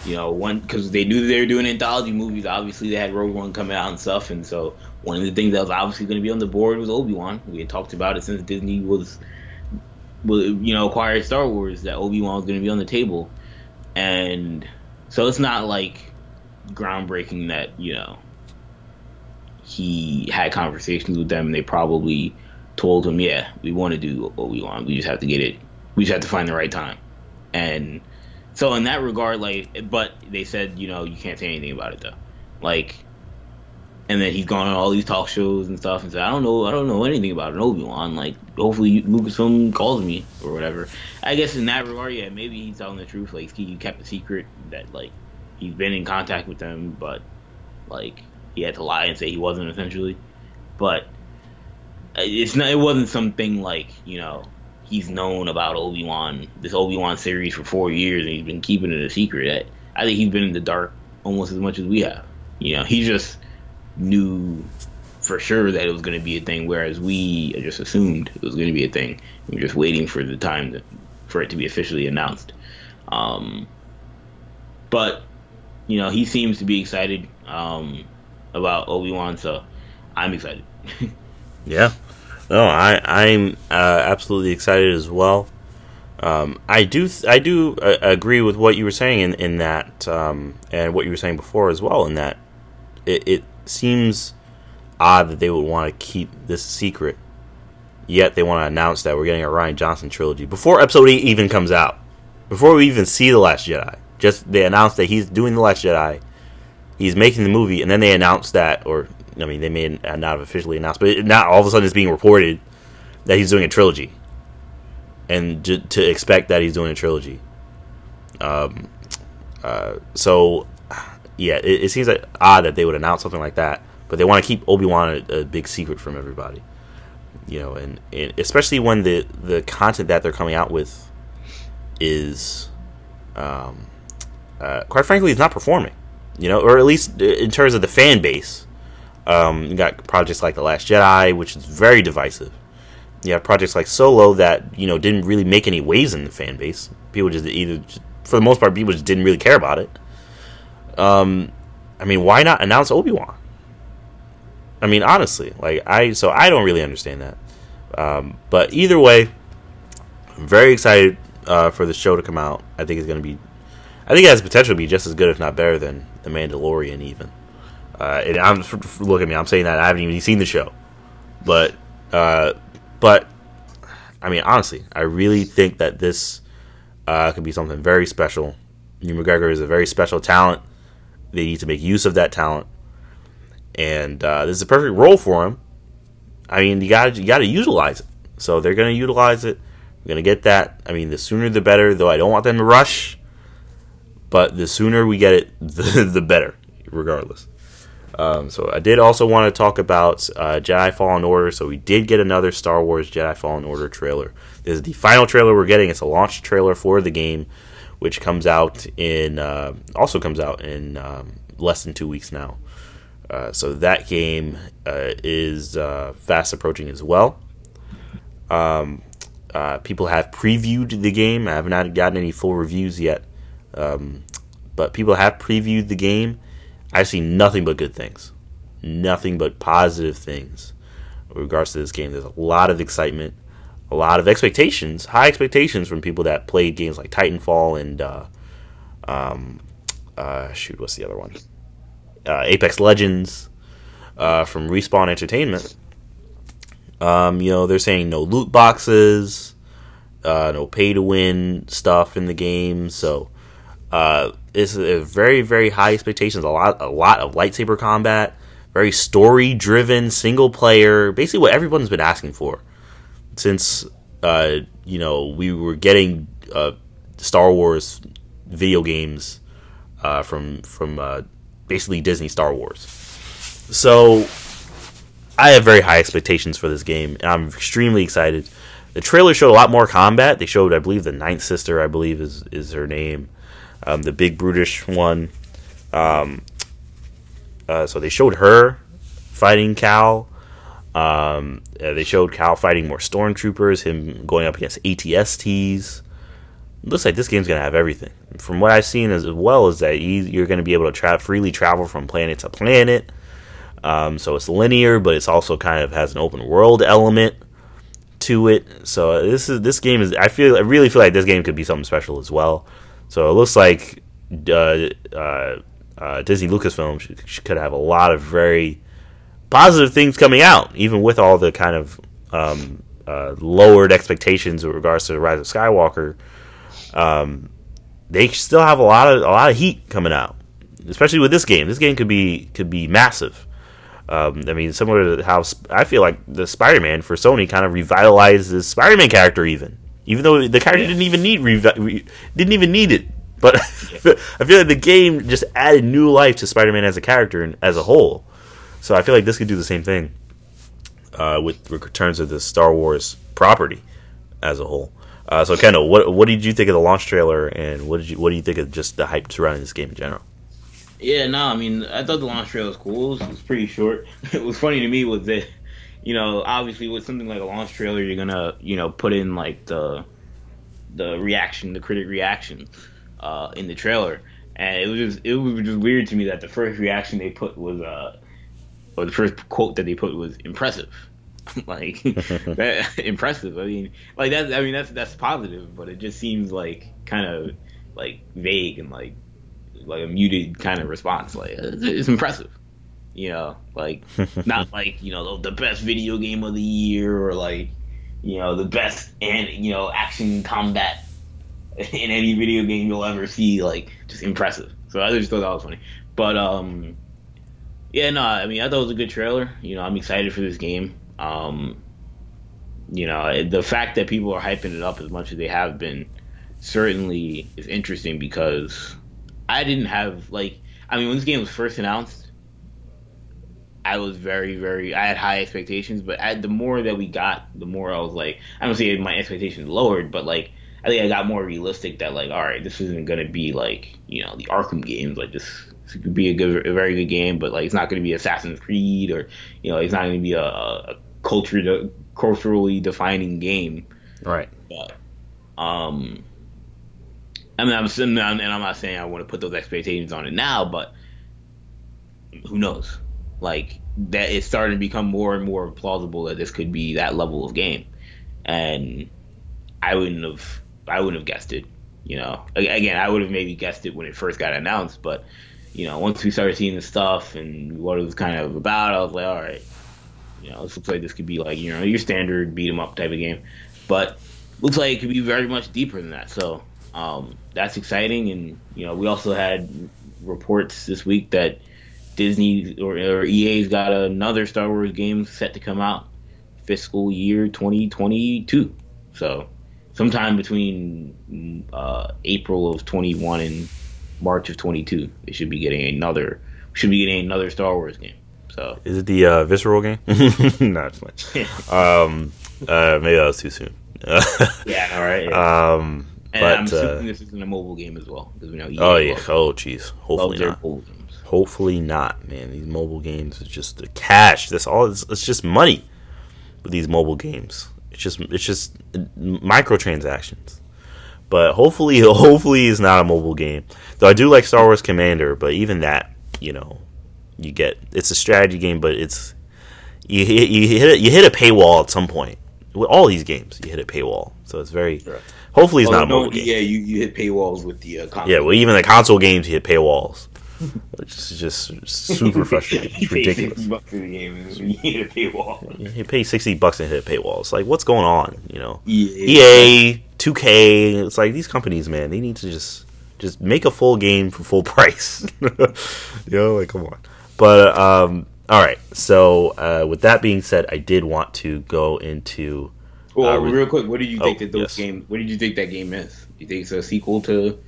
you know, one because they knew they were doing anthology movies. Obviously, they had Rogue One coming out and stuff, and so one of the things that was obviously going to be on the board was Obi Wan. We had talked about it since Disney was, was you know, acquired Star Wars that Obi Wan was going to be on the table, and so it's not like groundbreaking that you know he had conversations with them and they probably told him, yeah, we want to do Obi Wan. We just have to get it. We just have to find the right time and so in that regard, like, but they said, you know, you can't say anything about it though, like, and then he's gone on all these talk shows and stuff and said, I don't know, I don't know anything about an Obi Wan. Like, hopefully Lucasfilm calls me or whatever. I guess in that regard, yeah, maybe he's telling the truth. Like, he kept a secret that like he's been in contact with them, but like he had to lie and say he wasn't essentially. But uh, it's not. It wasn't something like you know he's known about Obi Wan, this Obi Wan series for four years, and he's been keeping it a secret. I think he's been in the dark almost as much as we have. You know, he just knew for sure that it was going to be a thing, whereas we just assumed it was going to be a thing. We are just waiting for the time to, for it to be officially announced. Um, but you know, he seems to be excited um, about Obi Wan, so I'm excited. yeah, no, I I'm uh, absolutely excited as well. Um, I do I do uh, agree with what you were saying in in that um, and what you were saying before as well. In that it, it seems odd that they would want to keep this secret, yet they want to announce that we're getting a Rian Johnson trilogy before Episode Eight even comes out, before we even see the Last Jedi. Just they announced that he's doing the Last Jedi, he's making the movie, and then they announced that, or I mean, they may not have officially announced, but now all of a sudden it's being reported that he's doing a trilogy, and to, to expect that he's doing a trilogy. Um, uh, so yeah, it, it, seems like odd that they would announce something like that but they want to keep Obi Wan a, a, big secret from everybody. You know, and, and, especially when the the content that they're coming out with is, um, uh, quite frankly, is not performing. You know, or at least in terms of the fan base. Um, you got projects like The Last Jedi, which is very divisive. You have projects like Solo that you know didn't really make any waves in the fan base. People just either, for the most part, people just didn't really care about it. Um, I mean, why not announce Obi Wan? I mean, honestly, like I so I don't really understand that. Um, but either way, I'm very excited uh, for the show to come out. I think it's going to be, I think it has potential to be just as good, if not better, than The Mandalorian. Even, uh, and I'm look at me. I'm saying that I haven't even seen the show, but uh, but I mean, honestly, I really think that this uh, could be something very special. Ewan McGregor is a very special talent. They need to make use of that talent, and uh, this is a perfect role for him. I mean, you got you got to utilize it. So they're going to utilize it. We're going to get that. I mean, the sooner the better. Though I don't want them to rush, but the sooner we get it, the, the better, regardless. Um, so I did also want to talk about uh, Jedi Fallen Order. So we did get another Star Wars Jedi Fallen Order trailer. This is the final trailer we're getting. It's a launch trailer for the game, which comes out in uh, also comes out in um, less than two weeks now. Uh, so that game uh, is uh, fast approaching as well. Um, uh, people have previewed the game. I have not gotten any full reviews yet, um, but people have previewed the game I've seen nothing but good things, nothing but positive things with regards to this game. There's a lot of excitement, a lot of expectations, high expectations from people that played games like Titanfall and uh, um, uh, shoot, what's the other one? Uh, Apex Legends uh, from Respawn Entertainment. Um, you know, they're saying no loot boxes, uh, no pay to win stuff in the game. So uh, it's a very very high expectations. A lot a lot of lightsaber combat, very story driven, single player. Basically, what everyone's been asking for since uh, you know we were getting uh, Star Wars video games uh, from from uh, basically Disney Star Wars. So I have very high expectations for this game, and I'm extremely excited. The trailer showed a lot more combat. They showed, I believe, the Ninth Sister, I believe is is her name um, the big brutish one. Um, uh, so they showed her fighting Cal. Um, uh, they showed Cal fighting more stormtroopers, him going up against ATSTs. looks like this game's gonna have everything. From what I've seen, as well, is that you're gonna be able to tra- freely travel from planet to planet. Um, so it's linear, but it's also kind of has an open world element to it. So this is this game is. I feel I really feel like this game could be something special as well. So it looks like uh, uh, uh, Disney Lucasfilm should, could have a lot of very positive things coming out, even with all the kind of um, uh, lowered expectations with regards to the Rise of Skywalker. Um, they still have a lot of a lot of heat coming out, especially with this game. This game could be could be massive. Um, I mean, similar to how I feel like the Spider-Man for Sony kind of revitalized the Spider-Man character, even even though the character yeah. didn't even need re- didn't even need it. But yeah. I feel like the game just added new life to Spider-Man as a character and as a whole. So I feel like this could do the same thing uh, with returns of the Star Wars property as a whole. Uh, so Kendall, what what did you think of the launch trailer, and what did you what do you think of just the hype surrounding this game in general? Yeah, no, I mean, I thought the launch trailer was cool. It was pretty short. It was funny to me was that you know, obviously with something like a launch trailer, you're gonna, you know, put in like the the reaction, the critic reaction uh, in the trailer, and it was just it was just weird to me that the first reaction they put was uh, or the first quote that they put was impressive. like that, impressive. I mean, like that's I mean that's that's positive, but it just seems like kind of like vague and like like a muted kind of response. Like it's, it's impressive. You know, like not like you know the best video game of the year or like you know the best and you know action combat in any video game you'll ever see. Like just impressive. So I just thought that was funny. But um, yeah, no, I mean I thought it was a good trailer. You know, I'm excited for this game. Um, you know, the fact that people are hyping it up as much as they have been certainly is interesting because I didn't have like I mean when this game was first announced I was very, very. I had high expectations, but I, the more that we got, the more I was like, I don't say my expectations lowered, but like I think I got more realistic that like, all right, this isn't gonna be like you know the Arkham games. Like this, this could be a good, a very good game, but like it's not gonna be Assassin's Creed or you know it's not gonna be a, a culture culturally defining game. Right. But um, I mean, I'm and I'm not saying I want to put those expectations on it now, but who knows? Like that, it's starting to become more and more plausible that this could be that level of game, and I wouldn't have, I wouldn't have guessed it. You know, again, I would have maybe guessed it when it first got announced, but you know, once we started seeing the stuff and what it was kind of about, I was like, all right, you know, this looks like this could be like you know your standard beat 'em up type of game, but looks like it could be very much deeper than that. So um, that's exciting, and you know, we also had reports this week that Disney or, or EA's got another Star Wars game set to come out fiscal year 2022. So sometime between uh, April of 21 and March of 22, they should be getting another should be getting another Star Wars game. So is it the uh, visceral game? no, it's um, uh, maybe that was too soon. yeah, all right. Yeah. Um, and but, I'm assuming uh, this isn't a mobile game as well because we know. EA oh yeah. Oh jeez. Hopefully not. Hopefully not, man. These mobile games is just the cash. That's all. It's, it's just money with these mobile games. It's just it's just microtransactions. But hopefully, hopefully, it's not a mobile game. Though I do like Star Wars Commander, but even that, you know, you get it's a strategy game, but it's you hit you hit a, you hit a paywall at some point. With all these games, you hit a paywall, so it's very. Sure. Hopefully, it's Oh, not a no, mobile game. yeah, you, you hit paywalls with the uh, console. Yeah, well, even the console games, you hit paywalls. Which is just super frustrating. You It's pay ridiculous. 60 bucks for the game and you hit a paywall. You pay sixty bucks and hit paywalls. Like, what's going on? You know, EA. Two K. It's like these companies, man. They need to just just make a full game for full price. you know, like come on. But um, all right. So uh, with that being said, I did want to go into. Well, Uh, re- real quick, what do you think Oh, that those yes. games? What did you think that game is? Do you think it's a sequel to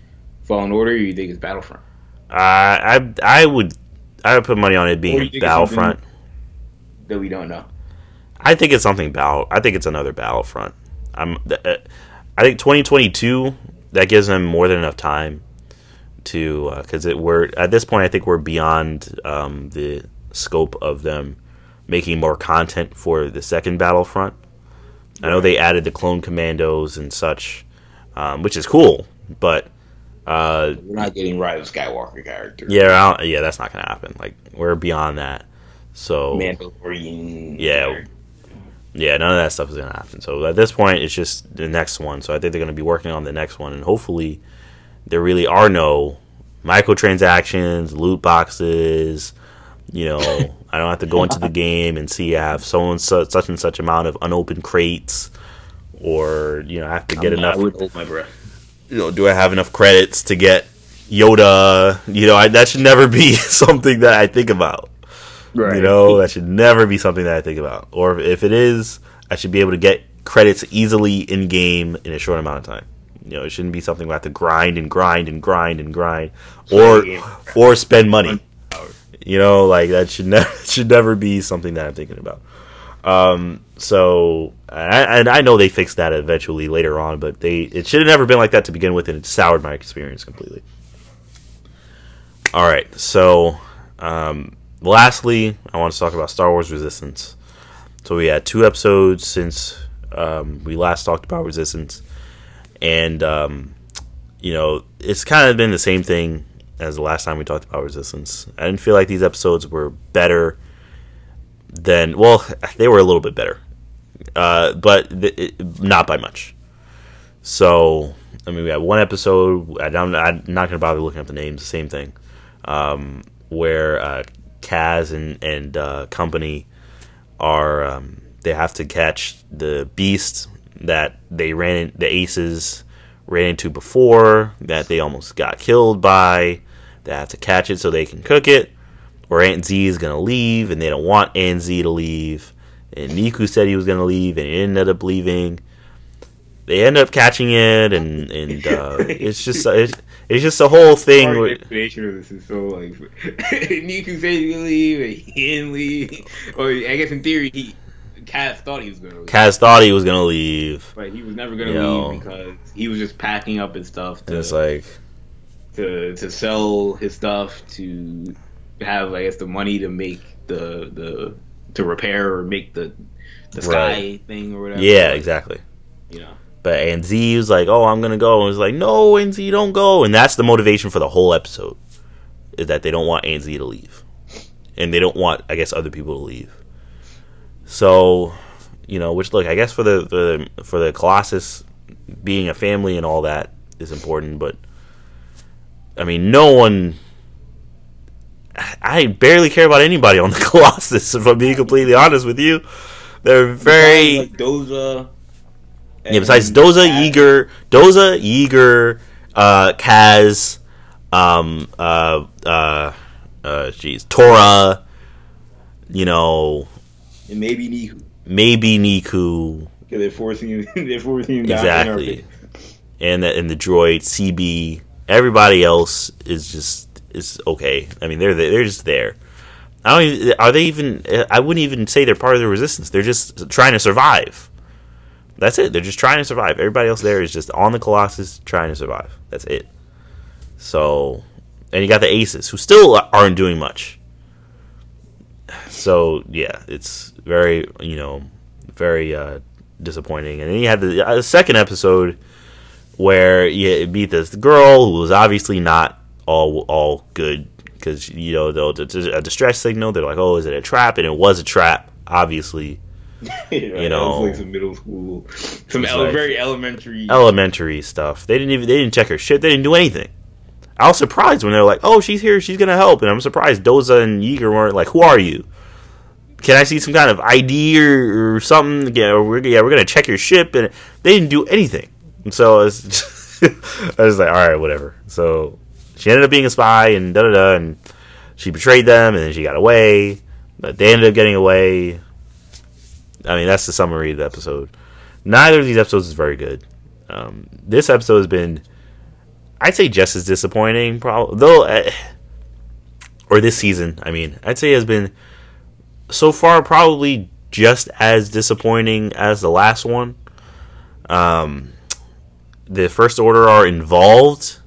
Fallen Order, or you think it's Battlefront? Uh, I I would I would put money on it being Battlefront. That we don't know. I think it's something battle. I think it's another Battlefront. I'm. Uh, I think 2022 that gives them more than enough time to because it we're at this point. I think we're beyond um, the scope of them making more content for the second Battlefront. I know they added the clone commandos and such, um, which is cool, but uh, We're not getting Rise of Skywalker character. yeah, yeah, that's not gonna happen. Like we're beyond that. So Mandalorian. Yeah. Yeah, none of that stuff is going to happen. So at this point, it's just the next one. So I think they're going to be working on the next one, and hopefully, there really are no microtransactions, loot boxes. You know, I don't have to go into the game and see I have so and such, such and such amount of unopened crates, or you know, I have to get I'm- enough. I would hold my breath. You know, do I have enough credits to get Yoda? You know, I, that should never be something that I think about. Right. You know, that should never be something that I think about. Or if it is, I should be able to get credits easily in game in a short amount of time. You know, it shouldn't be something where I have to grind and grind and grind and grind, or or spend money. You know, like that should never should never be something that I'm thinking about. Um, so, I, and I know they fixed that eventually later on, but they it should have never been like that to begin with, and it soured my experience completely. All right, so um, lastly, I want to talk about Star Wars Resistance. So we had two episodes since um, we last talked about Resistance, and um, you know it's kind of been the same thing as the last time we talked about Resistance. I didn't feel like these episodes were better than well, they were a little bit better, uh, but th- it, not by much. So I mean, we had one episode. I I'm not going to bother looking up the names. The same thing, um, where uh, Kaz and and uh, company are um, they have to catch the beast that they ran the aces ran into before that they almost got killed by. They have to catch it so they can cook it. Or Aunt Z is gonna leave, and they don't want Aunt Z to leave. And Neeku said he was gonna leave, and he ended up leaving. they end up catching it, and and uh, it's just it's, it's just a whole thing. The Where, explanation of this is so like Neeku said he leave, and he didn't leave. Or I guess in theory, he Kaz thought he was gonna leave, Kaz thought he was gonna leave, but he was never gonna Yo. leave because he was just packing up his stuff and it's like to to sell his stuff to have I guess the money to make the the to repair or make the the sky Right. thing or whatever. yeah, exactly. You know. But Aunt Z was like, "Oh, I'm gonna go," and was like, "No, NZ, don't go." And that's the motivation for the whole episode, is that they don't want NZ to leave, and they don't want, I guess, other people to leave. So, you know, which look, I guess for the for the for the Colossus being a family and all that is important, but I mean, no one. I barely care about anybody on the Colossus. If I'm being completely honest with you, they're very. like Doza. Yeah, besides Doza, Kaz. Yeager, Doza, Yeager, uh, Kaz, um, uh, uh, uh, jeez, Torra, you know, and maybe Neeku. maybe Neeku, Because they're forcing him. They're forcing him down in our exactly, and the, and the droid CB. Everybody else is just is okay. I mean, they're they're just there. I don't. Even, are they even? I wouldn't even say they're part of the resistance. They're just trying to survive. That's it. They're just trying to survive. Everybody else there is just on the Colossus trying to survive. That's it. So, and you got the Aces who still aren't doing much. So yeah, it's very you know very uh, disappointing. And then you had the uh, second episode where you beat this girl who was obviously not all all good because you know they'll a distress signal. They're like, "Oh, is it a trap?" And it was a trap, obviously. you know. like some middle school, some ele- like- very elementary. elementary stuff. They didn't even they didn't check her shit. They didn't do anything. I was surprised when they were like, "Oh, she's here. She's gonna help," and I'm surprised Doza and Yeager weren't like, "Who are you? Can I see some kind of ID or, or something? Yeah, we're, yeah, we're gonna check your ship." And they didn't do anything. And so I was, just, I was like, "All right, whatever." So she ended up being a spy and da da da, and she betrayed them, and then she got away. But they ended up getting away. I mean, that's the summary of the episode. Neither of these episodes is very good. Um, this episode has been, I'd say, just as disappointing. Probably though, uh, or this season. I mean, I'd say has been so far probably just as disappointing as the last one. Um, the First Order are involved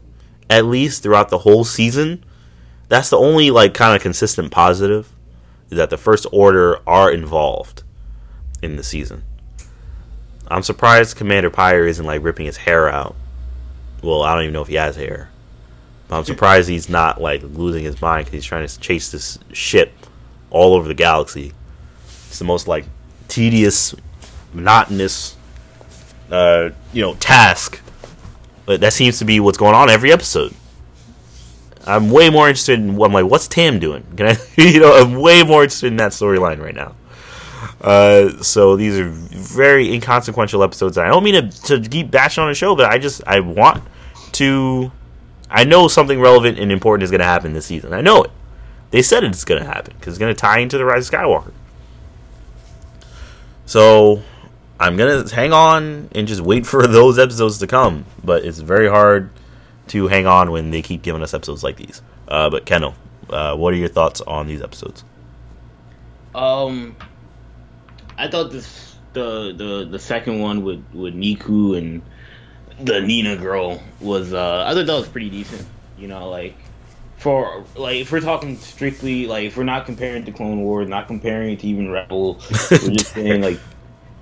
at least throughout the whole season. That's the only like kind of consistent positive is that the First Order are involved in the season. I'm surprised Commander Pyre isn't like ripping his hair out. Well, I don't even know if he has hair. But I'm surprised he's not like losing his mind because he's trying to chase this ship all over the galaxy. It's the most like tedious, monotonous, uh, you know, task. But that seems to be what's going on every episode. I'm way more interested in. I'm like, what's Tam doing? Can I, you know, I'm way more interested in that storyline right now. Uh, so these are very inconsequential episodes. I don't mean to, to keep bashing on the show, but I just I want to. I know something relevant and important is going to happen this season. I know it. They said it's going to happen because it's going to tie into the Rise of Skywalker. So I'm going to hang on and just wait for those episodes to come. But it's very hard to hang on when they keep giving us episodes like these. Uh, but Kendall, uh, what are your thoughts on these episodes? Um, I thought this the the the second one with with Neeku and the Nina girl was uh I thought that was pretty decent. You know, like for like if we're talking strictly like if we're not comparing to Clone Wars, not comparing it to even Rebel, we're just saying like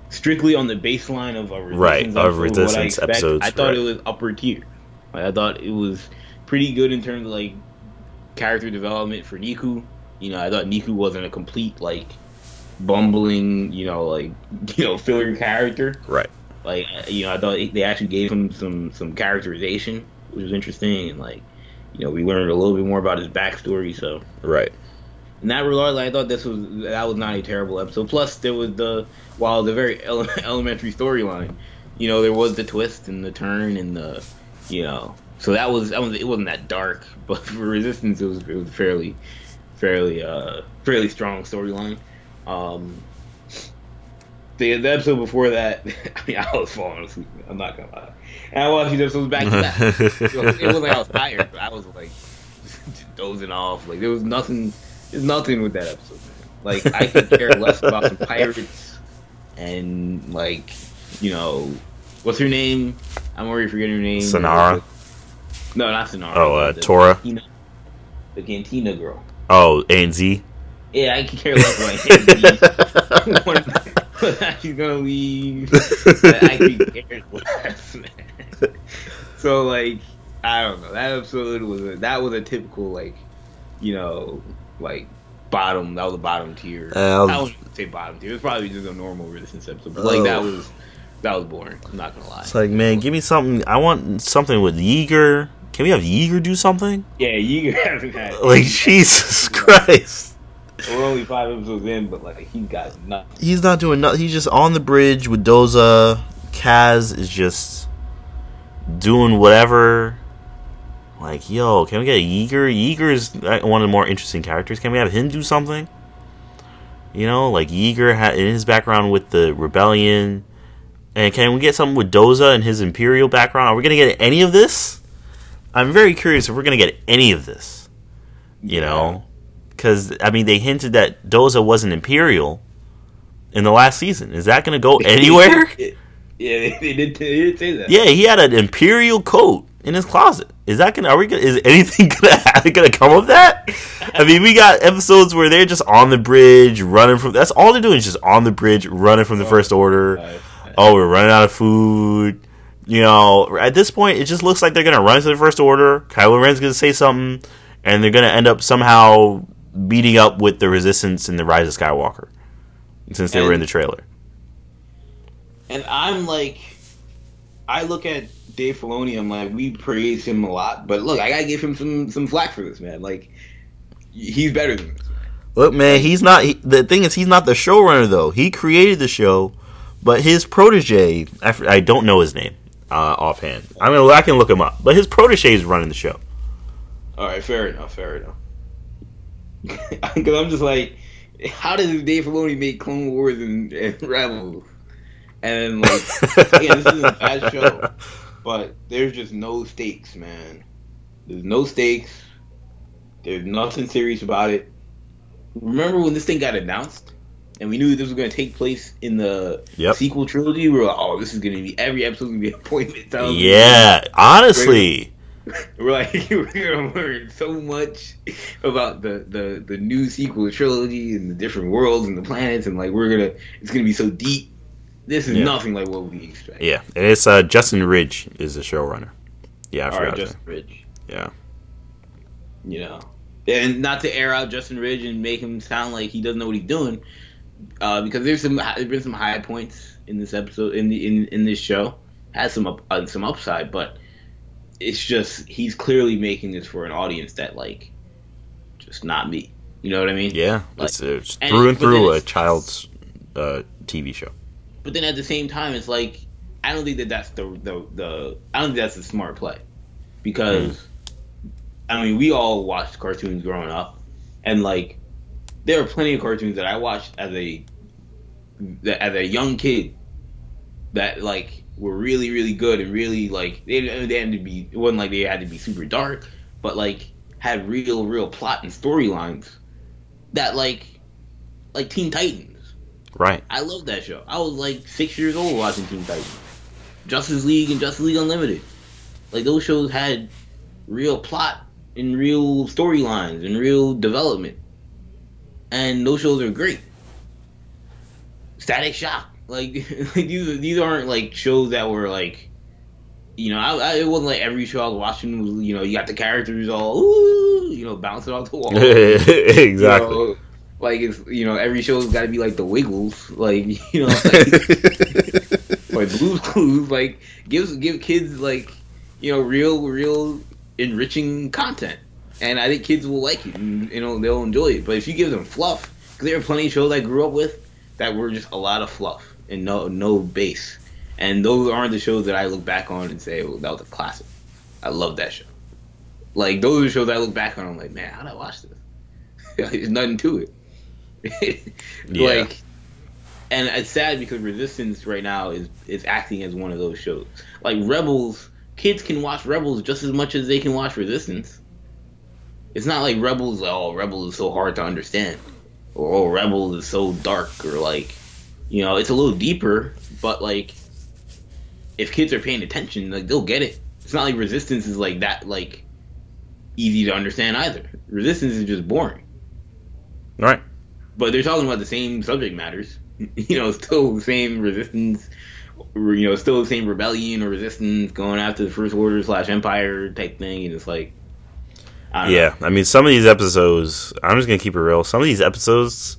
strictly on the baseline of a resistance Right, of I Resistance expect, episodes, I thought right. it was upper tier. Like, I thought it was pretty good in terms of like character development for Neeku. You know, I thought Neeku wasn't a complete like bumbling, you know, like you know, filler character. Right. Like uh, you know, I thought they actually gave him some some characterization, which was interesting, and like you know, we learned a little bit more about his backstory. So Right. In that regard, like, I thought this was that was not a terrible episode. Plus, there was the while the very ele- elementary storyline, you know, there was the twist and the turn and the, you know, so that was that was it wasn't that dark, but for Resistance, it was it was fairly, fairly uh fairly strong storyline. Um, the, the episode before that, I mean, I was falling asleep. I'm not gonna lie. And I watched these episodes back to back. It wasn't like I was tired, but I was like dozing off. Like there was nothing. There's nothing with that episode. Man. Like I could care less about the pirates and like you know what's her name? I'm already forgetting her name. Synara. No, not Synara. Oh, uh, The Torra. Cantina- the Cantina girl. Oh, A and Z. Yeah, I could care less about when she's gonna leave. I could care less, man. So like, I don't know. That episode was a, that was a typical like, you know, like bottom. That was the bottom tier. Uh, I wouldn't say bottom tier. It was probably just a normal resistance episode. But like that Oh. was that was boring. I'm not gonna lie. It's like, man, give me something. I want something with Yeager. Can we have Yeager do something? yeah, you haven't had. Like, Jesus Christ. We're only five episodes in, but like he's got nothing. He's not doing nothing. He's just on the bridge with Doza. Kaz is just doing whatever. Like, yo, can we get Yeager? Yeager is uh, one of the more interesting characters. Can we have him do something? You know, like Yeager had in his background with the rebellion. And can we get something with Doza and his imperial background? Are we gonna get any of this? I'm very curious if we're gonna get any of this. You know, because I mean, they hinted that Doza wasn't imperial in the last season. Is that gonna go anywhere? yeah, they, they did. They did say that. yeah, he had an imperial coat in his closet. Is that gonna? Are we gonna? Is anything gonna gonna come of that? I mean, we got episodes where they're just on the bridge, running from. That's all they're doing is just on the bridge, running from the oh, First Order. Oh, we're running out of food. You know, at this point, it just looks like they're gonna run to the First Order. Kylo Ren's gonna say something, and they're gonna end up somehow beating up with the Resistance in the Rise of Skywalker, since they were in the trailer. And I'm like, I look at Dave Filoni. I'm like, we praise him a lot, but look, I gotta give him some some flack for this, man. Like, he's better than this. Look, man, he's not. He, the thing is, he's not the showrunner though. He created the show, but his protege—I don't know his name uh, offhand. I mean, I can look him up, but his protege is running the show. All right, fair enough, fair enough. Because I'm just like, how does Dave Filoni make Clone Wars and, and Rebels? And like, again, this is a bad show, but there's just no stakes, man. There's no stakes. There's nothing serious about it. Remember when this thing got announced, and we knew this was going to take place in the Yep. sequel trilogy? We were like, oh, this is going to be every episode going to be appointment time. Yeah, honestly, We're like we're gonna learn so much about the, the the new sequel trilogy and the different worlds and the planets and like we're gonna it's gonna be so deep. This is Yeah. nothing like what we expect. yeah, and it's uh, Justin Ridge is the showrunner. Yeah, I forgot. right, that. Justin Ridge. Yeah, You know, and not to air out Justin Ridge and make him sound like he doesn't know what he's doing, uh, because there's some there's been some high points in this episode in the in in this show has some up, uh, some upside, but it's just he's clearly making this for an audience that like just not me. You know what I mean? yeah, Like- it's, it's through and then through a child's uh, TV show. But then at the same time, it's like I don't think that that's the the, the I don't think that's a smart play. Because hmm. I mean we all watched cartoons growing up, and like there are plenty of cartoons that I watched as a that as a young kid that like were really really good and really like they, they had to be it wasn't like they had to be super dark, but like had real real plot and storylines that like like Teen Titans. Right. I love that show. I was like six years old watching Teen Titans, Justice League and Justice League Unlimited. Like those shows had real plot and real storylines and real development, and those shows are great. Static Shock, like these these aren't like shows that were like, you know, I, I, it wasn't like every show I was watching was you know you got the characters all ooh, you know bouncing off the wall. exactly. You know, like it's you know every show's got to be like the Wiggles, like you know, like, like Blue's Clues, like gives give kids like you know real real enriching content, and I think kids will like it and you know they'll enjoy it. But if you give them fluff, because there are plenty of shows I grew up with that were just a lot of fluff and no no base, and those aren't the shows that I look back on and say oh, that was a classic. I love that show. Like those are the shows I look back on. I'm like, man, how did I watch this? There's nothing to it. Yeah. Like, and it's sad because Resistance right now is is acting as one of those shows. Like Rebels, kids can watch Rebels just as much as they can watch Resistance. It's not like Rebels. Oh, Rebels is so hard to understand, or oh, Rebels is so dark, or like, you know, it's a little deeper. But like, if kids are paying attention, like they'll get it. It's not like Resistance is like that, like easy to understand either. Resistance is just boring. Right. But they're talking about the same subject matters. you know, still the same resistance. You know, still the same rebellion or resistance going after the First Order slash Empire type thing, and it's like, I yeah. Know. I mean, some of these episodes, I'm just gonna keep it real. Some of these episodes,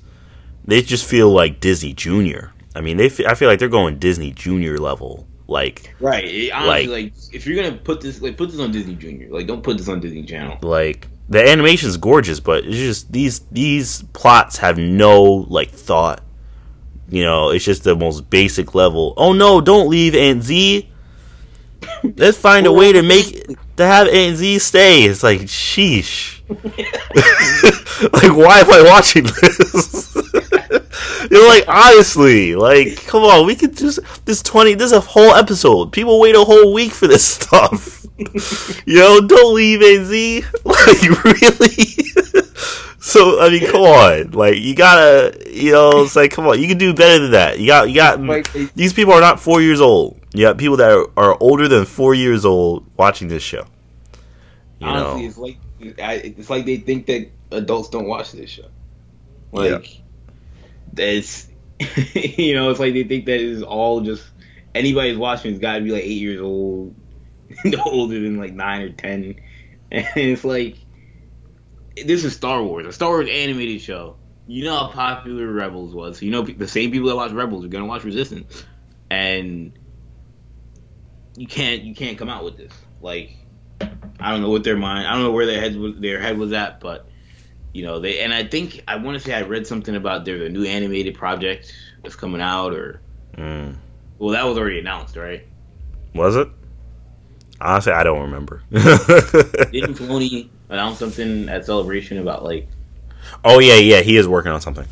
they just feel like Disney Junior. I mean, they. I feel like they're going Disney Junior level. Like right, honestly, like, like if you're gonna put this, like put this on Disney Junior. Like don't put this on Disney Channel. Like the animation's gorgeous, but it's just these these plots have no like thought you know, it's just the most basic level. Oh no, don't leave Aunt Z. Let's find a way to make to have Aunt Z stay. It's like sheesh. like why am I watching this? You're like honestly, like come on, we could just this twenty. This is a whole episode. People wait a whole week for this stuff. Yo, don't leave AZ. Like really. So I mean, come on, like you gotta, you know, it's like come on, you can do better than that. You got, you got. these people are not four years old. You got people that are, are older than four years old watching this show. You Honestly, know? it's like it's like they think that adults don't watch this show. Like, it's you know, it's like they think that is all just anybody's watching has got to be like eight years old, older than like nine or ten, and it's like this is Star Wars, a Star Wars animated show. You know how popular Rebels was. You know the same people that watch Rebels are gonna watch Resistance, and you can't you can't come out with this. Like I don't know what their mind. I don't know where their head was, their head was at, but you know they. And I think I want to say I read something about there's a new animated project that's coming out, or mm. well, that was already announced, right? Was it? Honestly, I don't remember. Didn't Filoni announce something at Celebration about like? Oh yeah, yeah, he is working on something.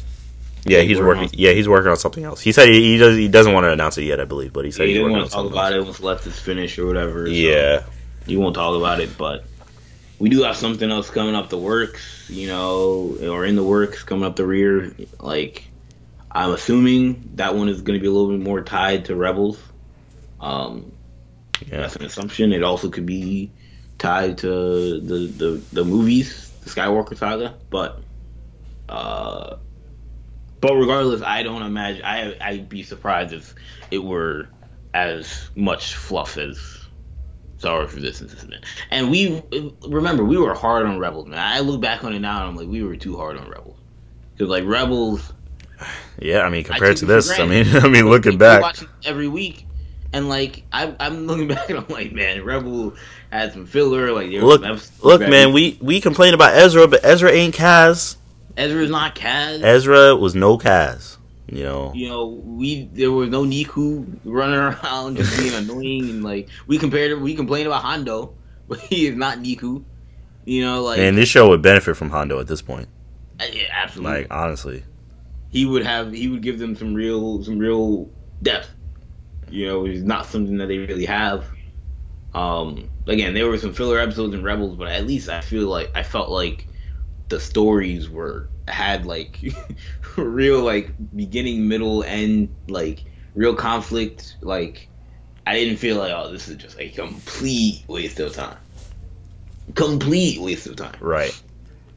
Yeah, he's, working. working yeah, he's working on something else. He said he, he, does. He doesn't want to announce it yet, I believe, but he said yeah, he doesn't want to talk about else. it once left is finished or whatever. So yeah, he won't talk about it, but we do have something else coming up the works, you know, or in the works coming up the rear. Like, I'm assuming that one is going to be a little bit more tied to Rebels. Um, yeah. That's an assumption. It also could be tied to the the, the movies, the Skywalker saga, but uh, but regardless, I don't imagine I I'd be surprised if it were as much fluff as Wars Resistance has been. And we remember we were hard on Rebels, man. I look back on it now and I'm like, we were too hard on Rebels because like Rebels. Yeah, I mean, compared I to this, I mean, I mean, looking back, every week and like I, I'm looking back and I'm like, man, Rebel had some filler. Like look, look, man, we we complain about Ezra, but Ezra ain't Kaz. Ezra's not Kaz. Ezra was no Kaz. You know. You know, we there was no Neeku running around just being annoying and like we compared we complained about Hondo, but he is not Neeku. You know, like and this show would benefit from Hondo at this point. Uh, yeah, absolutely. Like honestly, he would have he would give them some real some real depth you know, it's not something that they really have. Um, again, there were some filler episodes in Rebels, but at least I feel like I felt like the stories were had like real like beginning, middle, end, like real conflict. Like I didn't feel like oh, this is just a complete waste of time. Complete waste of time. Right.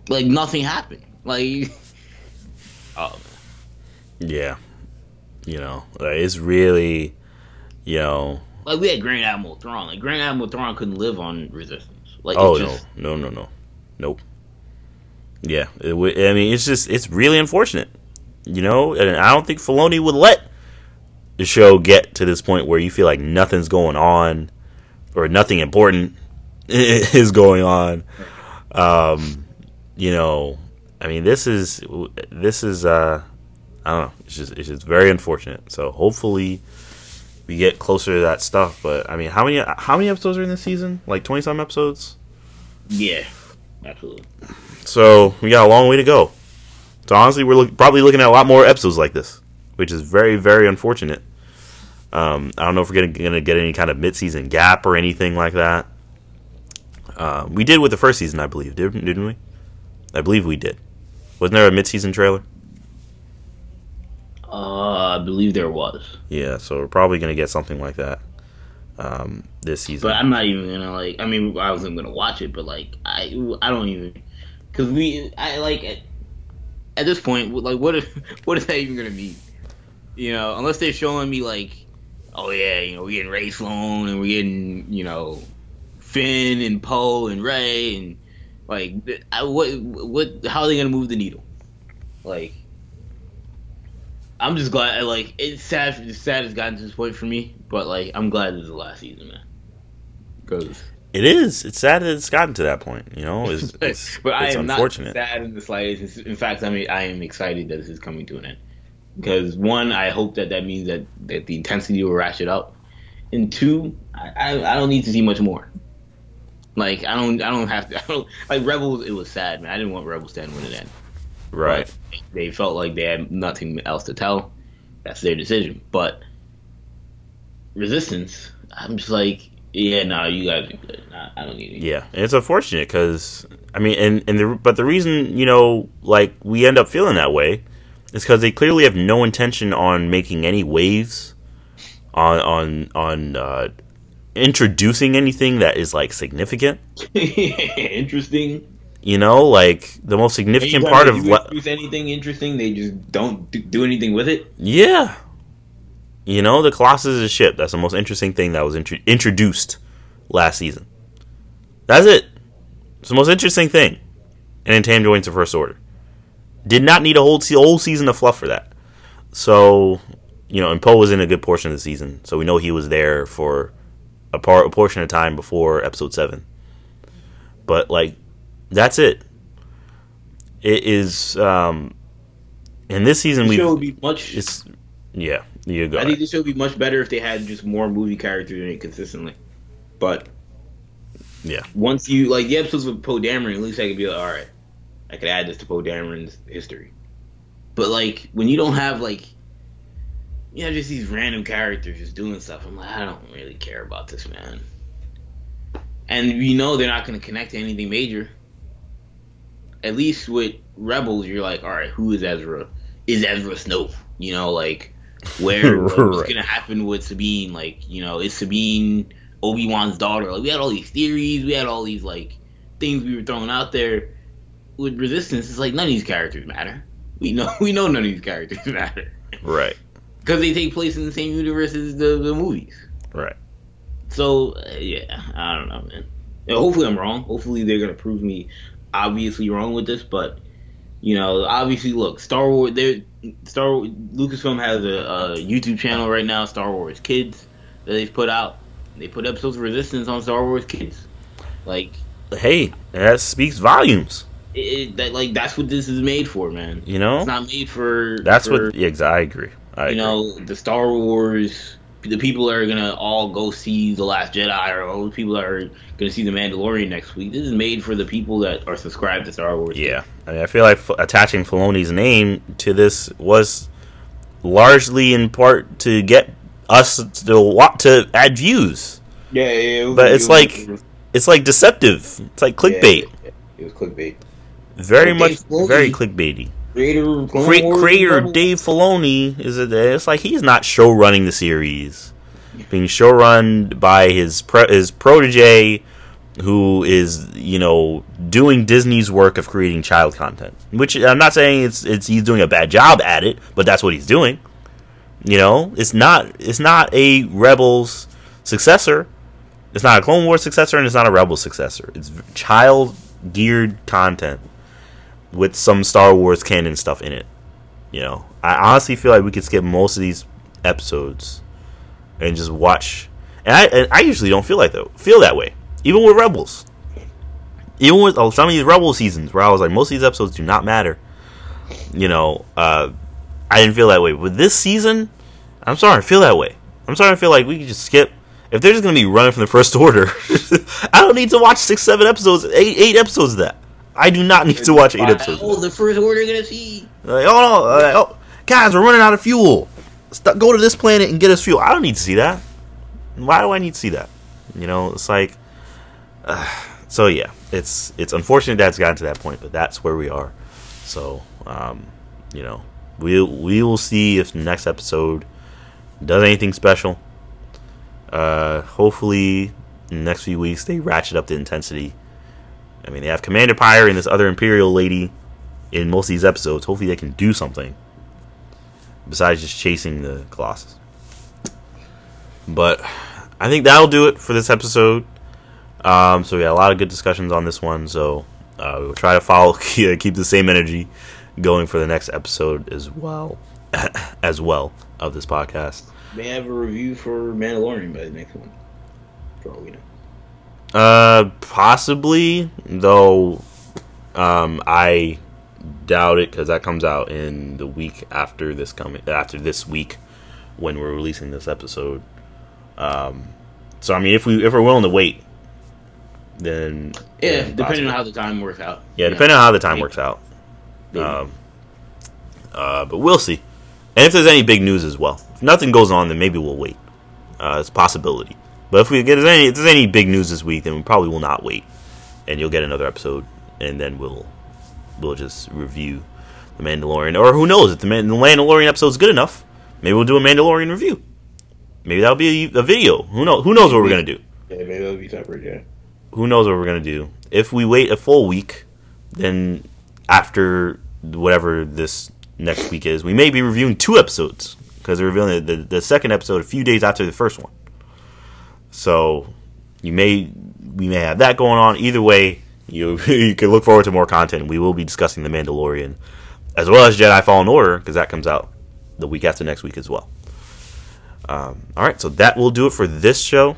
Like nothing happened. Like oh. Yeah. You know, like, it's really you know, like we had Grand Admiral Thrawn. Like Grand Admiral Thrawn couldn't live on Resistance. Like oh just... no, no, no, no, nope. Yeah, it I mean it's just it's really unfortunate, you know. And I don't think Filoni would let the show get to this point where you feel like nothing's going on or nothing important is going on. Um, you know, I mean this is this is uh, I don't know. It's just it's just very unfortunate. So hopefully we get closer to that stuff. But I mean, how many how many episodes are in this season? Like twenty some episodes. Yeah, absolutely. So we got a long way to go. So honestly, we're look, probably looking at a lot more episodes like this. which is very very unfortunate. Um, I don't know if we're gonna, gonna get any kind of mid season gap or anything like that. Uh, we did with the first season, I believe, didn't, didn't we? I believe we did. Wasn't there a mid season trailer? Uh, I believe there was. Yeah, so we're probably gonna get something like that um, this season. But I'm not even gonna like. I mean, I wasn't gonna watch it, but like, I I don't even because we I like at, at this point like what if, what is that even gonna mean? You know, unless they're showing me like, oh yeah, you know, we're getting Rae Sloane and we're getting you know Finn and Poe and Rey and like I, what what how are they gonna move the needle? Like I'm just glad. Like it's sad. It's sad it's gotten to this point for me, but like I'm glad this is the last season, man. Because it is. It's sad that it's gotten to that point. You know, it's, it's but I it's am unfortunate. not sad in the slightest. In fact, I mean, I am excited that this is coming to an end. Because one, I hope that that means that that the intensity will ratchet up, and two, I I, I don't need to see much more. Like I don't I don't have to. I don't like Rebels. It was sad, man. I didn't want Rebels to end when it ended. Right. But they felt like they had nothing else to tell. That's their decision. But Resistance, I'm just like, yeah, no, nah, you guys are good. Nah, I don't need it. Yeah, and it's unfortunate because I mean, and and the but the reason you know, like we end up feeling that way, is because they clearly have no intention on making any waves, on on on uh, introducing anything that is like significant. Interesting. You know, like the most significant part of what anything interesting, they just don't do anything with it. Yeah, you know, the Colossus is a ship. That's the most interesting thing that was intro- introduced last season. That's it. It's the most interesting thing. And then Tam joins the First Order. Did not need a whole, se- whole season of fluff for that. So, you know, and Poe was in a good portion of the season. So we know he was there for a, part, a portion of time before episode 7. But, like, that's it. It is. Um, in this season, we would be much. It's yeah. I think this show would be much better if they had just more movie characters in it consistently. But yeah, once you like the episodes with Poe Dameron, at least I could be like, all right, I could add this to Poe Dameron's history. But like when you don't have like you know just these random characters just doing stuff, I'm like, I don't really care about this man. And you know they're not going to connect to anything major. At least with Rebels, you're like, all right, who is Ezra? Is Ezra Snoke? You know, like where what's gonna happen with Sabine? Like, you know, is Sabine Obi Wan's daughter? Like, we had all these theories, we had all these like things we were throwing out there. With Resistance, it's like none of these characters matter. We know we know none of these characters matter. Right. Because they take place in the same universe as the, the movies. Right. So uh, yeah, I don't know, man. And hopefully I'm wrong. Hopefully they're gonna prove me obviously wrong with this, but you know, obviously, look, Star Wars. There, Star Lucasfilm has a, a, YouTube channel right now, Star Wars Kids, that they've put out. They put episodes of Resistance on Star Wars Kids. Like, hey, that speaks volumes. It, that like that's what this is made for, man. You know, it's not made for. That's for, what. Yeah, I agree. I you agree. know, the Star Wars. The people that are gonna all go see the Last Jedi, or all the people that are gonna see the Mandalorian next week. This is made for the people that are subscribed to Star Wars. Yeah, I mean, I feel like f- attaching Filoni's name to this was largely in part to get us to want to add views. Yeah, yeah. Was, but it's it like was, it's like deceptive. It's like clickbait. Yeah, yeah, it was clickbait. Very much, very clickbaity. Creator, Cre- creator Dave Filoni is it? It's like he's not show running the series, being show run by his pro- his protege, who is you know doing Disney's work of creating child content. Which I'm not saying it's it's he's doing a bad job at it, but that's what he's doing. You know, it's not it's not a Rebels successor. It's not a Clone Wars successor, and it's not a Rebel successor. It's child geared content with some Star Wars canon stuff in it. You know, I honestly feel like we could skip most of these episodes and just watch. And I, and I usually don't feel like though feel that way, even with Rebels. Even with oh, some of these Rebel seasons, where I was like, most of these episodes do not matter. You know, uh, I didn't feel that way. With this season, I'm starting to feel that way. I'm starting to feel like we could just skip. If they're just going to be running from the first order, I don't need to watch six, seven episodes, eight, eight episodes of that. I do not need to watch eight episodes. Oh, the first order gonna see. Like, oh no! Like, oh, guys, we're running out of fuel. St- go to this planet and get us fuel. I don't need to see that. Why do I need to see that? You know, it's like. Uh, so yeah, it's it's unfortunate that's gotten to that point, but that's where we are. So, um, you know, we we will see if the next episode does anything special. Uh, hopefully, in the next few weeks they ratchet up the intensity. I mean, they have Commander Pyre and this other Imperial lady in most of these episodes. Hopefully, they can do something besides just chasing the Colossus. But I think that'll do it for this episode. Um, so we had a lot of good discussions on this one. So uh, we'll try to follow, keep the same energy going for the next episode as well, as well of this podcast. May have a review for Mandalorian by the next one. For all we know. Uh, possibly though. Um, I doubt it because that comes out in the week after this coming after this week when we're releasing this episode. Um, so I mean, if we if we're willing to wait, then yeah, yeah depending possibly. on how the time works out. Yeah, depending on how the time works out. Maybe. Um, uh, but we'll see. And if there's any big news as well, if nothing goes on, then maybe we'll wait. Uh, it's a possibility. But if we get any, if there's any big news this week, then we probably will not wait, and you'll get another episode, and then we'll we'll just review the Mandalorian, or who knows if the Mandalorian episode is good enough, maybe we'll do a Mandalorian review. Maybe that'll be a, a video. Who knows? Who knows what we're gonna do? Yeah, maybe that'll be separate. Yeah. Who knows what we're gonna do? If we wait a full week, then after whatever this next week is, we may be reviewing two episodes because they're revealing the, the, the second episode a few days after the first one. So you may we may have that going on. Either way, you you can look forward to more content. We will be discussing the Mandalorian as well as Jedi Fallen Order because that comes out the week after next week as well. Um, all right, so that will do it for this show.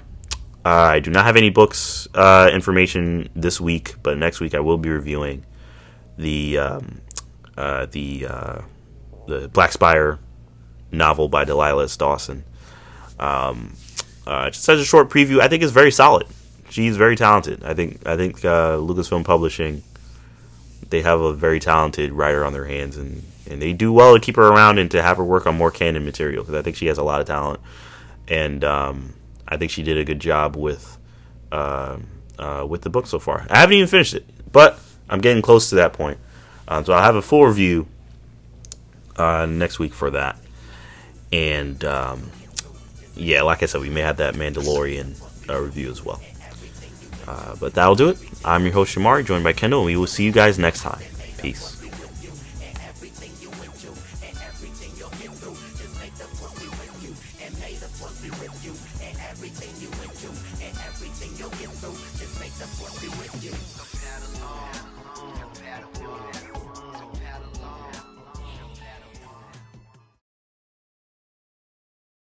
Uh, I do not have any books uh, information this week, but next week I will be reviewing the um, uh, the uh, the Black Spire novel by Delilah S. Dawson. Um, uh, just such a short preview, I think it's very solid. She's very talented. I think I think uh, Lucasfilm Publishing they have a very talented writer on their hands, and and they do well to keep her around and to have her work on more canon material because I think she has a lot of talent, and um, I think she did a good job with uh, uh, with the book so far. I haven't even finished it, but I'm getting close to that point. Um, so I'll have a full review uh, next week for that, and um, yeah, like I said, we may have that Mandalorian uh, review as well. Uh, but that'll do it. I'm your host Shamari, joined by Kendall, and we will see you guys next time. Peace.